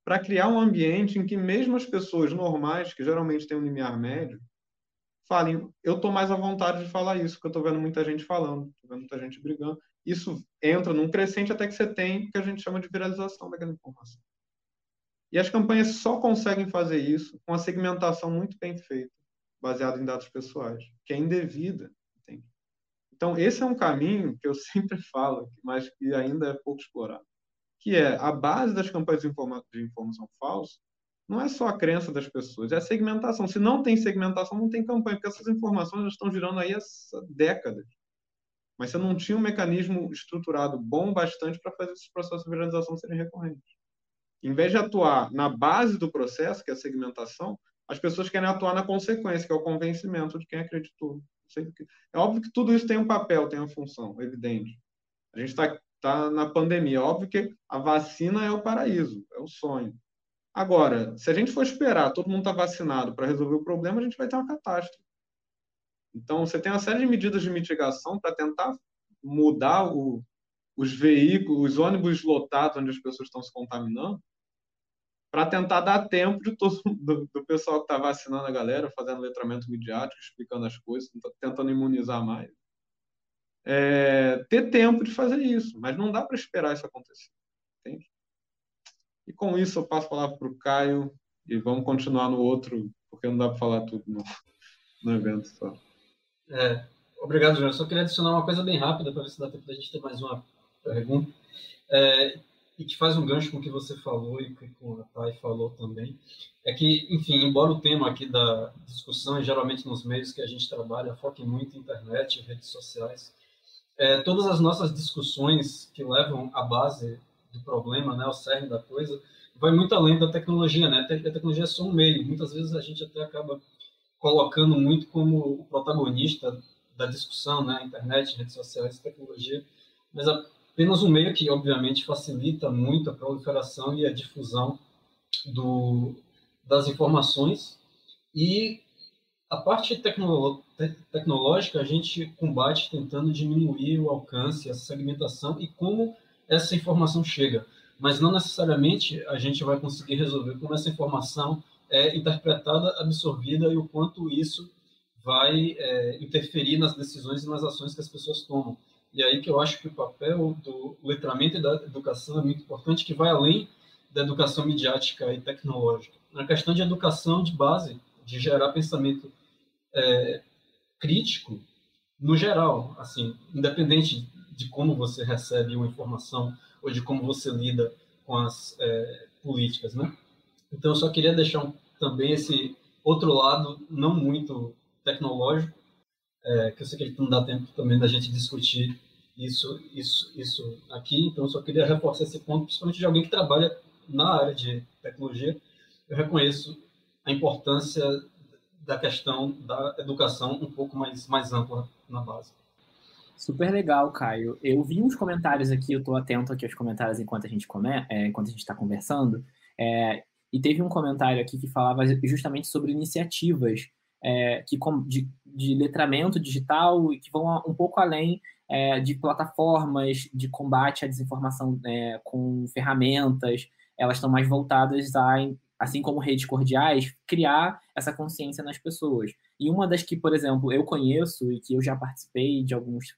para criar um ambiente em que mesmo as pessoas normais, que geralmente têm um limiar médio, falem, eu estou mais à vontade de falar isso, porque eu estou vendo muita gente falando, estou vendo muita gente brigando. Isso entra num crescente até que você tem o que a gente chama de viralização daquela informação. E as campanhas só conseguem fazer isso com a segmentação muito bem feita baseado em dados pessoais, que é indevida. Entende? Então, esse é um caminho que eu sempre falo, mas que ainda é pouco explorado, que é a base das campanhas de, informa de informação falsa não é só a crença das pessoas, é a segmentação. Se não tem segmentação, não tem campanha, porque essas informações estão girando aí há décadas. Mas você não tinha um mecanismo estruturado bom bastante para fazer esses processos de viralização serem recorrentes. Em vez de atuar na base do processo, que é a segmentação, as pessoas querem atuar na consequência, que é o convencimento de quem acreditou. É óbvio que tudo isso tem um papel, tem uma função, evidente. A gente está tá na pandemia. Óbvio que a vacina é o paraíso, é o sonho. Agora, se a gente for esperar todo mundo estar tá vacinado para resolver o problema, a gente vai ter uma catástrofe. Então, você tem uma série de medidas de mitigação para tentar mudar o, os veículos, os ônibus lotados onde as pessoas estão se contaminando, para tentar dar tempo de todo do, do pessoal que está vacinando a galera, fazendo letramento midiático, explicando as coisas, tentando imunizar mais. É, ter tempo de fazer isso, mas não dá para esperar isso acontecer. Entende? E com isso eu passo a palavra para o Caio e vamos continuar no outro, porque não dá para falar tudo no, no evento só. É, obrigado, João. Só queria adicionar uma coisa bem rápida para ver se dá tempo da gente ter mais uma pergunta. É, e que faz um gancho com o que você falou e com a Thay falou também, é que, enfim, embora o tema aqui da discussão, e geralmente nos meios que a gente trabalha, foque muito em internet, redes sociais, é, todas as nossas discussões que levam à base do problema, né, ao cerne da coisa, vai muito além da tecnologia, né? A tecnologia é só um meio. Muitas vezes a gente até acaba colocando muito como o protagonista da discussão, né? Internet, redes sociais, tecnologia. Mas apenas um meio que, obviamente, facilita muito a proliferação e a difusão do, das informações. E a parte tecno, te, tecnológica a gente combate tentando diminuir o alcance, essa segmentação e como essa informação chega. Mas não necessariamente a gente vai conseguir resolver como essa informação é interpretada, absorvida e o quanto isso vai é, interferir nas decisões e nas ações que as pessoas tomam. E aí que eu acho que o papel do letramento e da educação é muito importante, que vai além da educação midiática e tecnológica. Na questão de educação de base, de gerar pensamento é, crítico, no geral, assim, independente de como você recebe uma informação ou de como você lida com as é, políticas, né? Então, eu só queria deixar um, também esse outro lado, não muito tecnológico, é, que eu sei que não dá tempo também da gente discutir isso, isso, isso aqui, então eu só queria reforçar esse ponto, principalmente de alguém que trabalha na área de tecnologia. Eu reconheço a importância da questão da educação um pouco mais, mais ampla na base. Super legal, Caio. Eu vi uns comentários aqui, eu estou atento aqui aos comentários enquanto a gente come, é, enquanto a gente está conversando, é, e teve um comentário aqui que falava justamente sobre iniciativas é, que, de, de, letramento digital e que vão um pouco além é, de plataformas de combate à desinformação é, com ferramentas, elas estão mais voltadas a assim como redes cordiais, criar essa consciência nas pessoas. E uma das que, por exemplo, eu conheço e que eu já participei de alguns,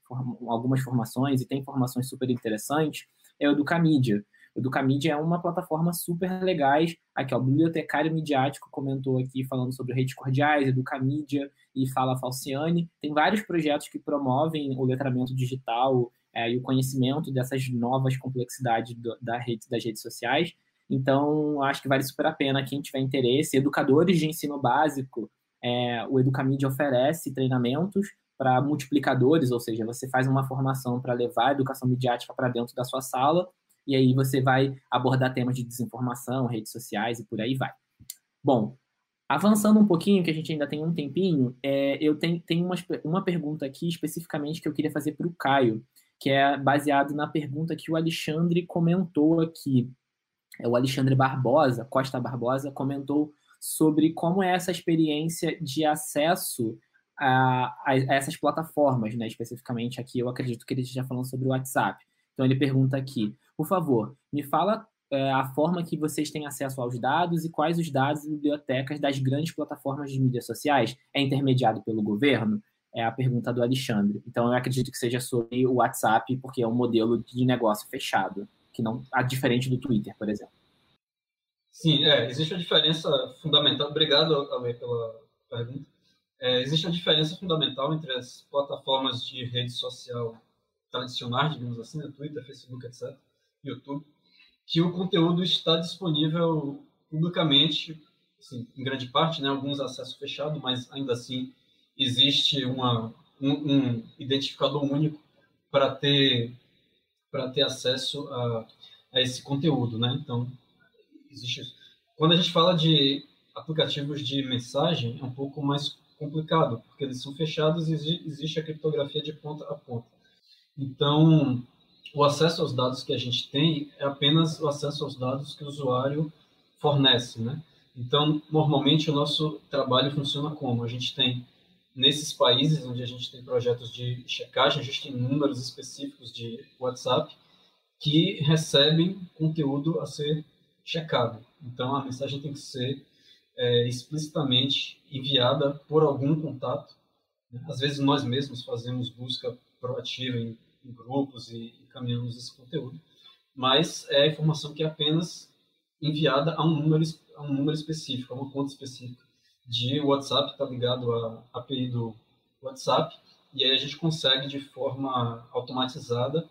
algumas formações e tem formações super interessantes, é o Educamídia. O Educamídia é uma plataforma super legais. Aqui, ó, o bibliotecário midiático comentou aqui falando sobre redes cordiais, Educamídia e Fala Falciane. Tem vários projetos que promovem o letramento digital é, e o conhecimento dessas novas complexidades do, da rede, das redes sociais. Então, acho que vale super a pena quem tiver interesse. Educadores de ensino básico, é, o Educamídia oferece treinamentos para multiplicadores, ou seja, você faz uma formação para levar a educação midiática para dentro da sua sala, e aí você vai abordar temas de desinformação, redes sociais e por aí vai. Bom, avançando um pouquinho, que a gente ainda tem um tempinho, é, eu tenho, tenho uma, uma pergunta aqui especificamente que eu queria fazer para o Caio, que é baseado na pergunta que o Alexandre comentou aqui. É, o Alexandre Barbosa, Costa Barbosa, comentou sobre como é essa experiência de acesso a, a, a, essas plataformas, né? Especificamente aqui, eu acredito que ele esteja falando sobre o WhatsApp. Então ele pergunta aqui, por favor, me fala é, a forma que vocês têm acesso aos dados e quais os dados e bibliotecas das grandes plataformas de mídias sociais é intermediado pelo governo? É a pergunta do Alexandre. Então eu acredito que seja sobre o WhatsApp, porque é um modelo de negócio fechado que não a diferente do Twitter, por exemplo. Sim, é, existe uma diferença fundamental. Obrigado, Ale, pela pergunta. É, existe uma diferença fundamental entre as plataformas de rede social tradicionais, digamos assim, né, Twitter, Facebook, etc., YouTube, que o conteúdo está disponível publicamente, assim, em grande parte, né, alguns acesso fechado, mas ainda assim existe uma, um, um identificador único para ter para ter acesso a, a esse conteúdo, né? Então, existe isso. Quando a gente fala de aplicativos de mensagem, é um pouco mais complicado, porque eles são fechados e existe a criptografia de ponta a ponta. Então, o acesso aos dados que a gente tem é apenas o acesso aos dados que o usuário fornece, né? Então, normalmente o nosso trabalho funciona como? A gente tem nesses países onde a gente tem projetos de checagem, a gente tem números específicos de WhatsApp que recebem conteúdo a ser checado. Então, a mensagem tem que ser é, explicitamente enviada por algum contato. Às vezes, nós mesmos fazemos busca proativa em, em grupos e encaminhamos esse conteúdo, mas é informação que é apenas enviada a um número, a um número específico, a uma conta específica de WhatsApp, está ligado à API do WhatsApp, e aí a gente consegue, de forma automatizada,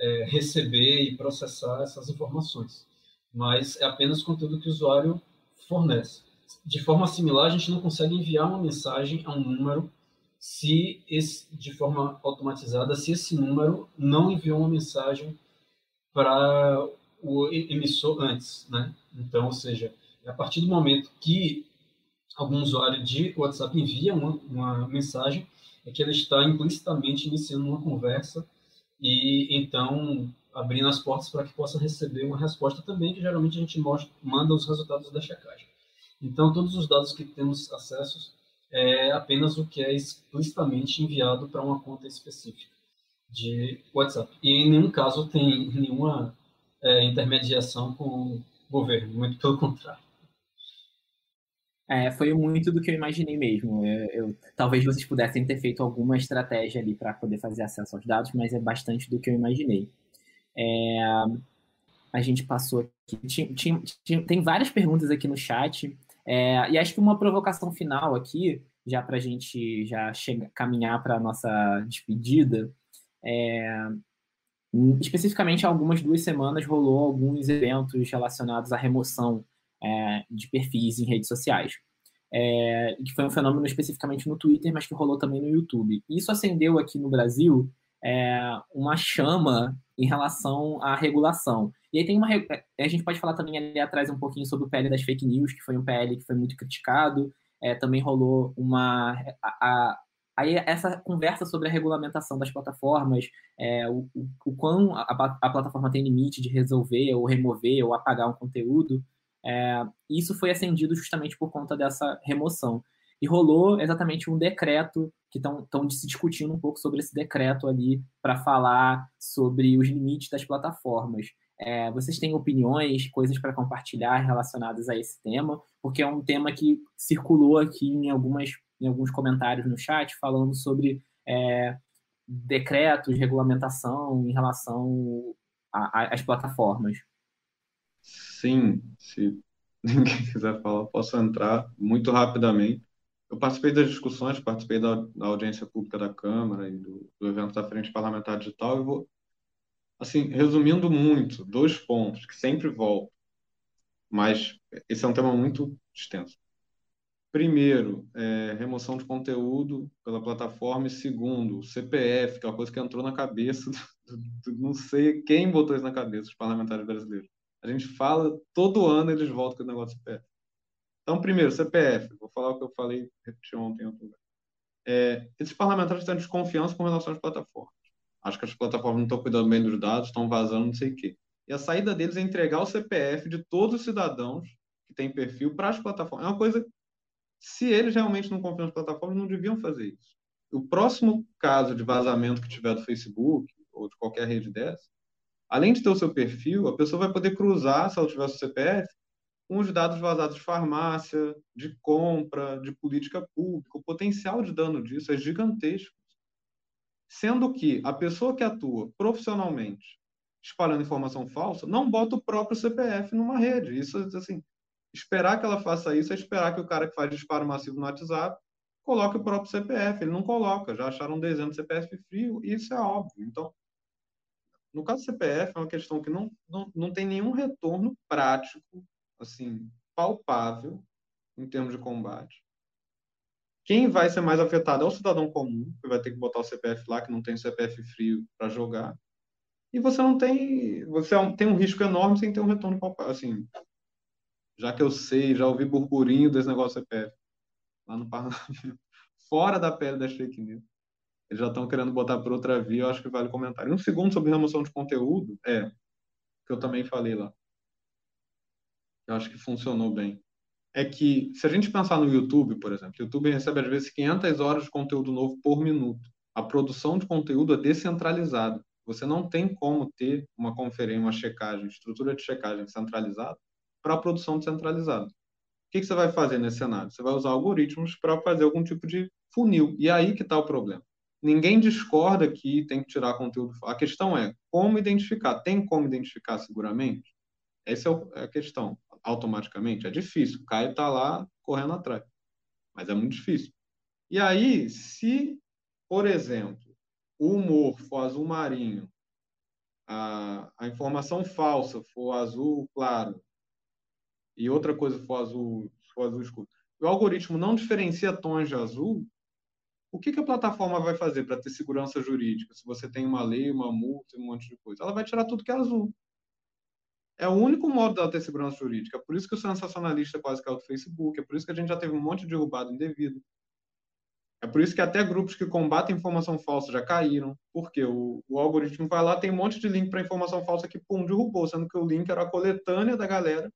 é, receber e processar essas informações. Mas é apenas conteúdo que o usuário fornece. De forma similar, a gente não consegue enviar uma mensagem a um número se esse, de forma automatizada, se esse número não enviou uma mensagem para o emissor antes, né? Então, ou seja, a partir do momento que algum usuário de WhatsApp envia uma, uma mensagem, é que ele está implicitamente iniciando uma conversa e então abrindo as portas para que possa receber uma resposta também, que geralmente a gente mostra, manda os resultados da checagem. Então, todos os dados que temos acesso é apenas o que é explicitamente enviado para uma conta específica de WhatsApp. E em nenhum caso tem nenhuma é, intermediação com o governo, muito pelo contrário. É, foi muito do que eu imaginei mesmo. Eu, eu, talvez vocês pudessem ter feito alguma estratégia ali para poder fazer acesso aos dados, mas é bastante do que eu imaginei. É, a gente passou aqui. Tinha, tinha, tinha, tem várias perguntas aqui no chat. É, e acho que uma provocação final aqui, já para a gente já chegar, caminhar para a nossa despedida, é, Especificamente, há algumas duas semanas rolou alguns eventos relacionados à remoção é, de perfis em redes sociais. É, que foi um fenômeno especificamente no Twitter, mas que rolou também no YouTube. Isso acendeu aqui no Brasil é, uma chama em relação à regulação. E aí tem uma. A gente pode falar também ali atrás um pouquinho sobre o PL das fake news, que foi um PL que foi muito criticado. É, também rolou uma. Aí essa conversa sobre a regulamentação das plataformas, é, o, o, o quão a, a, plataforma tem limite de resolver ou remover ou apagar um conteúdo, é, isso foi acendido justamente por conta dessa remoção. E rolou exatamente um decreto, que estão se discutindo um pouco sobre esse decreto ali, para falar sobre os limites das plataformas. É, vocês têm opiniões, coisas para compartilhar relacionadas a esse tema? Porque é um tema que circulou aqui em, algumas, em alguns comentários no chat, falando sobre é, decretos, regulamentação em relação às plataformas. Sim, se ninguém quiser falar, posso entrar muito rapidamente. Eu participei das discussões, participei da, da audiência pública da Câmara e do, do evento da Frente Parlamentar Digital. Eu vou, assim, resumindo muito, dois pontos que sempre voltam, mas esse é um tema muito extenso. Primeiro, é, remoção de conteúdo pela plataforma, e segundo, CPF, que é uma coisa que entrou na cabeça, do, do, não sei quem botou isso na cabeça dos parlamentares brasileiros. A gente fala, todo ano eles voltam com o negócio CPF. Então, primeiro, CPF, vou falar o que eu falei, repeti ontem em outro lugar. É, esses parlamentares têm desconfiança com relação às plataformas. Acho que as plataformas não estão cuidando bem dos dados, estão vazando, não sei o quê. E a saída deles é entregar o CPF de todos os cidadãos que têm perfil para as plataformas. É uma coisa. Se eles realmente não confiam nas plataformas, não deviam fazer isso. O próximo caso de vazamento que tiver do Facebook ou de qualquer rede dessa, além de ter o seu perfil, a pessoa vai poder cruzar, se ela tiver o CPF, com os dados vazados de farmácia, de compra, de política pública. O potencial de dano disso é gigantesco. Sendo que a pessoa que atua profissionalmente espalhando informação falsa não bota o próprio CPF numa rede. Isso, assim, esperar que ela faça isso é esperar que o cara que faz disparo massivo no WhatsApp coloque o próprio CPF. Ele não coloca. Já acharam um desenho de CPF frio e isso é óbvio. Então, no caso do CPF, é uma questão que não, não, não tem nenhum retorno prático, assim, palpável em termos de combate. Quem vai ser mais afetado é o cidadão comum, que vai ter que botar o CPF lá, que não tem CPF frio para jogar. E você não tem. Você é tem um risco enorme sem ter um retorno palpável. Assim, já que eu sei, já ouvi burburinho desse negócio CPF lá no parlamento, fora da pele das fake news. Eles já estão querendo botar por outra via, eu acho que vale comentário. Um segundo sobre remoção de conteúdo, é, que eu também falei lá. Eu acho que funcionou bem é que, se a gente pensar no YouTube, por exemplo, o YouTube recebe às vezes 500 horas de conteúdo novo por minuto. A produção de conteúdo é descentralizada. Você não tem como ter uma conferência, uma checagem, estrutura de checagem centralizada para a produção descentralizada. O que, que você vai fazer nesse cenário? Você vai usar algoritmos para fazer algum tipo de funil. E aí que está o problema. Ninguém discorda que tem que tirar conteúdo. A questão é como identificar. Tem como identificar seguramente? Essa é, é a questão automaticamente? É difícil. O Caio está lá correndo atrás. Mas é muito difícil. E aí, se, por exemplo, o humor for azul marinho, a, a informação falsa for azul claro, e outra coisa for azul, for azul escuro, o algoritmo não diferencia tons de azul, o que, que a plataforma vai fazer para ter segurança jurídica? Se você tem uma lei, uma multa, um monte de coisa, ela vai tirar tudo que é azul. É o único modo dela ter segurança jurídica. É por isso que o sensacionalista quase caiu do Facebook. É por isso que a gente já teve um monte de derrubado indevido. É por isso que até grupos que combatem informação falsa já caíram. Porque o, o algoritmo vai lá, tem um monte de link para informação falsa que, pum, derrubou. Sendo que o link era a coletânea da galera.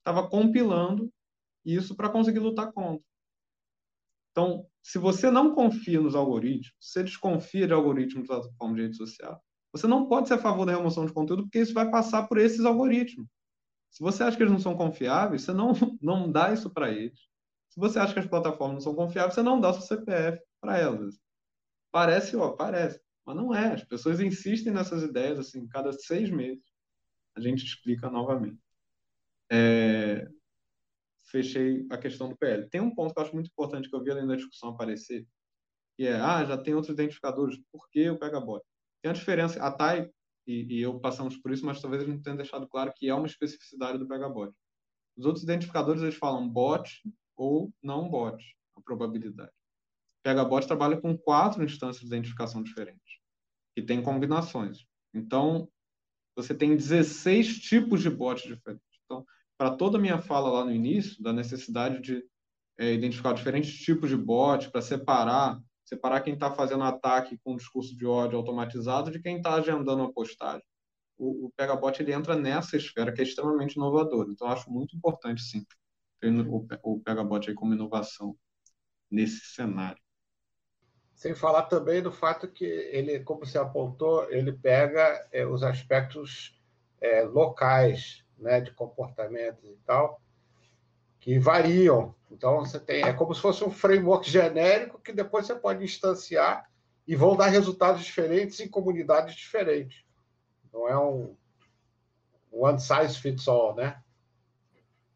Estava compilando isso para conseguir lutar contra. Então, se você não confia nos algoritmos, se você desconfia de algoritmos da plataforma de rede social, você não pode ser a favor da remoção de conteúdo porque isso vai passar por esses algoritmos. Se você acha que eles não são confiáveis, você não, não dá isso para eles. Se você acha que as plataformas não são confiáveis, você não dá seu CPF para elas. Parece, ó, parece, mas não é. As pessoas insistem nessas ideias assim, cada seis meses a gente explica novamente. É... Fechei a questão do PL. Tem um ponto que eu acho muito importante que eu vi além da discussão aparecer, que é, ah, já tem outros identificadores, por que o pega bot? Tem a diferença, a TAI e, e, eu passamos por isso, mas talvez a gente tenha deixado claro que é uma especificidade do Pegabot. Os outros identificadores eles falam bot ou não bot, a probabilidade. Pegabot trabalha com quatro instâncias de identificação diferentes, que tem combinações. Então, você tem 16 tipos de bots diferentes. Então, para toda a minha fala lá no início, da necessidade de é, identificar diferentes tipos de bot, para separar, separar quem está fazendo ataque com discurso de ódio automatizado de quem está agendando uma postagem. O, o Pegabot ele entra nessa esfera que é extremamente inovadora. Então, acho muito importante, sim, ter o, o Pegabot aí como inovação nesse cenário. Sem falar também do fato que ele, como você apontou, ele pega é, os aspectos é, locais né, de comportamentos e tal, que variam. Então, você tem, é como se fosse um framework genérico que depois você pode instanciar e vão dar resultados diferentes em comunidades diferentes. Não é um one size fits all, né?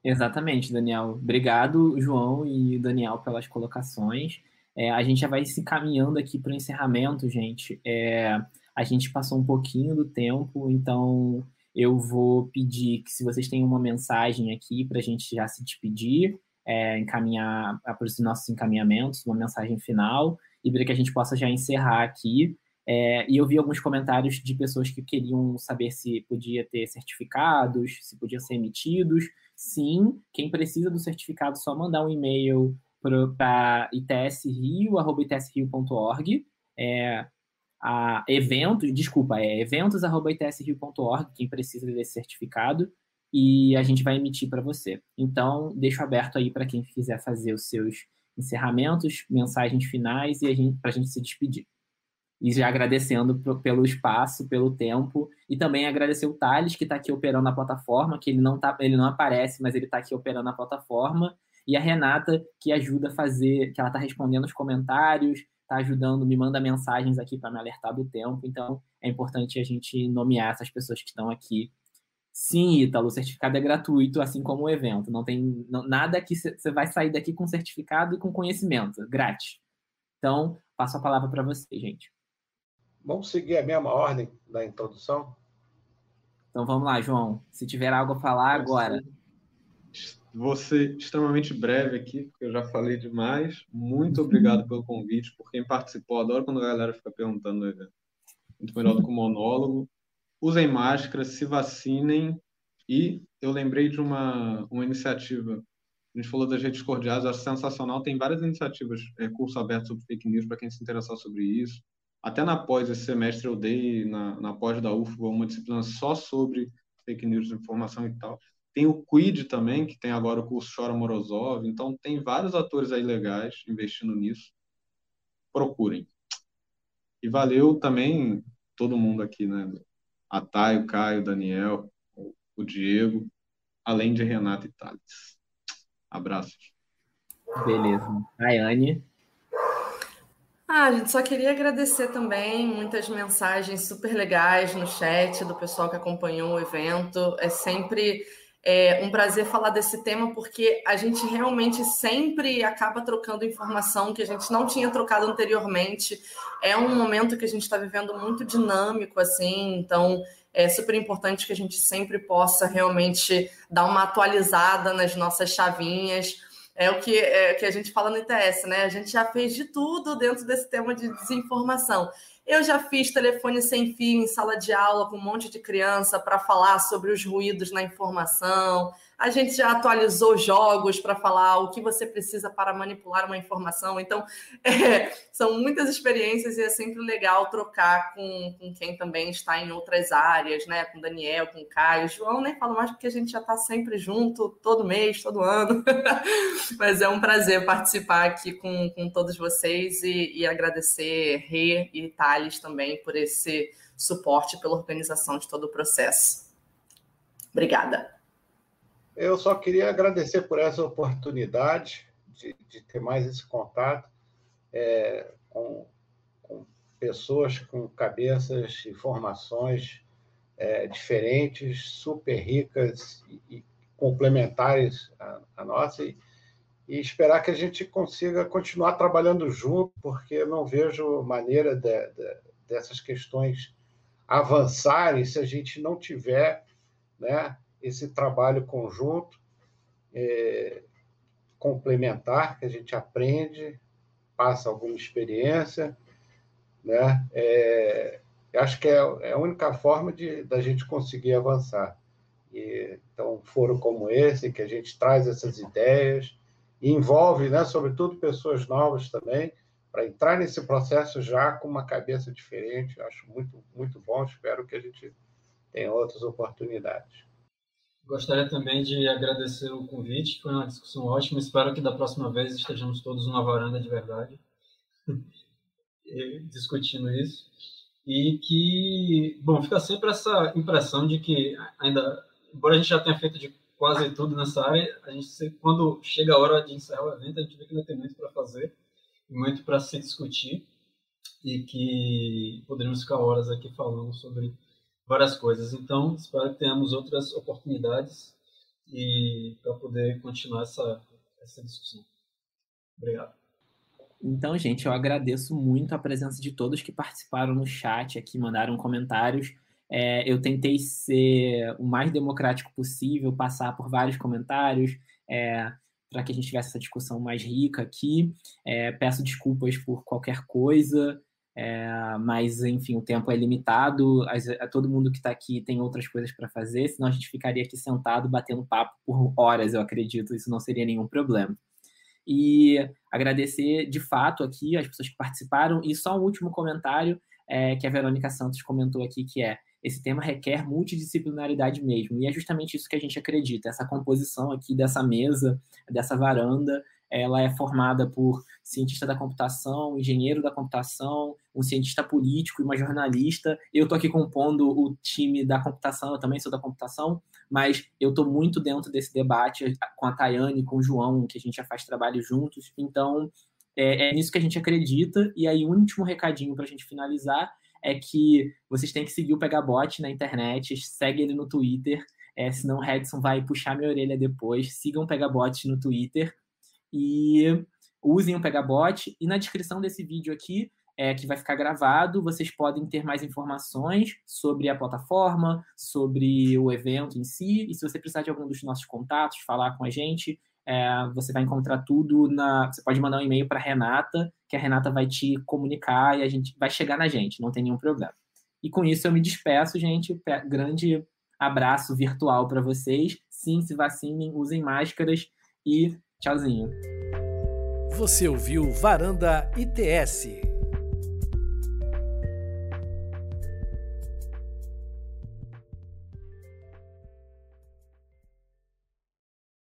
Exatamente, Daniel. Obrigado, João e Daniel, pelas colocações. É, a gente já vai se caminhando aqui para o encerramento, gente. É, a gente passou um pouquinho do tempo, então eu vou pedir que se vocês têm uma mensagem aqui para a gente já se despedir, é, encaminhar para os nossos encaminhamentos, uma mensagem final, e para que a gente possa já encerrar aqui. É, e eu vi alguns comentários de pessoas que queriam saber se podia ter certificados, se podiam ser emitidos. Sim, quem precisa do certificado, só mandar um e-mail para itsrio.org, é, a eventos, desculpa, é eventos.itsrio.org, quem precisa desse certificado, e a gente vai emitir para você. Então, deixo aberto aí para quem quiser fazer os seus encerramentos, mensagens finais e para a gente se despedir. E já agradecendo pelo espaço, pelo tempo, e também agradecer o Thales, que está aqui operando a plataforma, que ele não, tá, ele não aparece, mas ele está aqui operando a plataforma, e a Renata, que ajuda a fazer, que ela está respondendo os comentários, está ajudando, me manda mensagens aqui para me alertar do tempo. Então, é importante a gente nomear essas pessoas que estão aqui. Sim, Ítalo, o certificado é gratuito, assim como o evento. Não tem não, nada que você vai sair daqui com certificado e com conhecimento, grátis. Então, passo a palavra para você, gente. Vamos seguir a mesma ordem da introdução? Então vamos lá, João. Se tiver algo a falar agora. Vou ser extremamente breve aqui, porque eu já falei demais. Muito obrigado pelo convite, por quem participou. Adoro quando a galera fica perguntando no evento. Muito melhor do que o monólogo. Usem máscara, se vacinem. E eu lembrei de uma, uma iniciativa. A gente falou das redes cordiais, acho sensacional. Tem várias iniciativas, é, curso aberto sobre fake news, para quem se interessar sobre isso. Até na pós, esse semestre eu dei, na, na pós da UFBA, uma disciplina só sobre fake news, informação e tal. Tem o Quid também, que tem agora o curso Chora Morozov. Então, tem vários atores aí legais investindo nisso. Procurem. E valeu também todo mundo aqui, né? A Thay, o Caio, o Daniel, o Diego, além de Renata e Thales. Abraços. Beleza. Ayane. Ah, gente, só queria agradecer também muitas mensagens super legais no chat do pessoal que acompanhou o evento. É sempre é um prazer falar desse tema, porque a gente realmente sempre acaba trocando informação que a gente não tinha trocado anteriormente. É um momento que a gente está vivendo muito dinâmico, assim, então é super importante que a gente sempre possa realmente dar uma atualizada nas nossas chavinhas. É o que, é, que a gente fala no ITS, né? A gente já fez de tudo dentro desse tema de desinformação. Eu já fiz telefone sem fio em sala de aula com um monte de criança para falar sobre os ruídos na informação. A gente já atualizou jogos para falar o que você precisa para manipular uma informação. Então, é, são muitas experiências e é sempre legal trocar com, com quem também está em outras áreas, né? Com Daniel, com Caio. João nem falo mais porque a gente já está sempre junto, todo mês, todo ano. Mas é um prazer participar aqui com, com todos vocês e, e agradecer Rê e Thales também por esse suporte pela organização de todo o processo. Obrigada. Eu só queria agradecer por essa oportunidade de, de ter mais esse contato é, com, com, pessoas com cabeças e formações é, diferentes, super ricas e, e complementares à, nossa, e, e, esperar que a gente consiga continuar trabalhando junto, porque não vejo maneira de, de, dessas questões avançarem se a gente não tiver né, esse trabalho conjunto, é, complementar, que a gente aprende, passa alguma experiência, né? É, acho que é, é, a única forma de da gente conseguir avançar. E, então, foro como esse, que a gente traz essas ideias, e envolve, né, sobretudo, pessoas novas também, para entrar nesse processo já com uma cabeça diferente. Acho muito, muito bom. Espero que a gente tenha outras oportunidades. Gostaria também de agradecer o convite, foi uma discussão ótima. Espero que da próxima vez estejamos todos numa varanda de verdade discutindo isso. E que, bom, fica sempre essa impressão de que ainda, embora a gente já tenha feito de quase tudo nessa área, a gente quando chega a hora de encerrar o evento, a gente vê que ainda tem muito para fazer, muito para se discutir e que poderíamos ficar horas aqui falando sobre várias coisas. Então, espero que tenhamos outras oportunidades e para poder continuar essa essa discussão. Obrigado. Então, gente, eu agradeço muito a presença de todos que participaram no chat aqui, mandaram comentários. É, eu tentei ser o mais democrático possível, passar por vários comentários, é, para que a gente tivesse essa discussão mais rica aqui. É, peço desculpas por qualquer coisa, é, mas, enfim, o tempo é limitado. A, a todo mundo que está aqui tem outras coisas para fazer, senão a gente ficaria aqui sentado batendo papo por horas, eu acredito. Isso não seria nenhum problema e agradecer de fato aqui as pessoas que participaram. E só um último comentário é, que a Verônica Santos comentou aqui, que é esse tema requer multidisciplinaridade mesmo. E é justamente isso que a gente acredita, essa composição aqui dessa mesa, dessa varanda, ela é formada por cientista da computação, engenheiro da computação, um cientista político e uma jornalista. Eu estou aqui compondo o time da computação, eu também sou da computação, mas eu estou muito dentro desse debate com a Tayane, com o João, que a gente já faz trabalho juntos. Então, é, é nisso que a gente acredita. E aí, um último recadinho para a gente finalizar é que vocês têm que seguir o Pegabot na internet, segue ele no Twitter, é, senão o Redson vai puxar minha orelha depois. Sigam o Pegabot no Twitter e usem o Pegabot. E na descrição desse vídeo aqui, é, que vai ficar gravado, vocês podem ter mais informações sobre a plataforma, sobre o evento em si. E se você precisar de algum dos nossos contatos, falar com a gente, é, você vai encontrar tudo na. Você pode mandar um e-mail para Renata, que a Renata vai te comunicar e a gente vai chegar na gente, não tem nenhum problema. E com isso eu me despeço, gente. Grande abraço virtual para vocês. Sim, se vacinem, usem máscaras e Tchauzinho. Você ouviu Varanda ITS.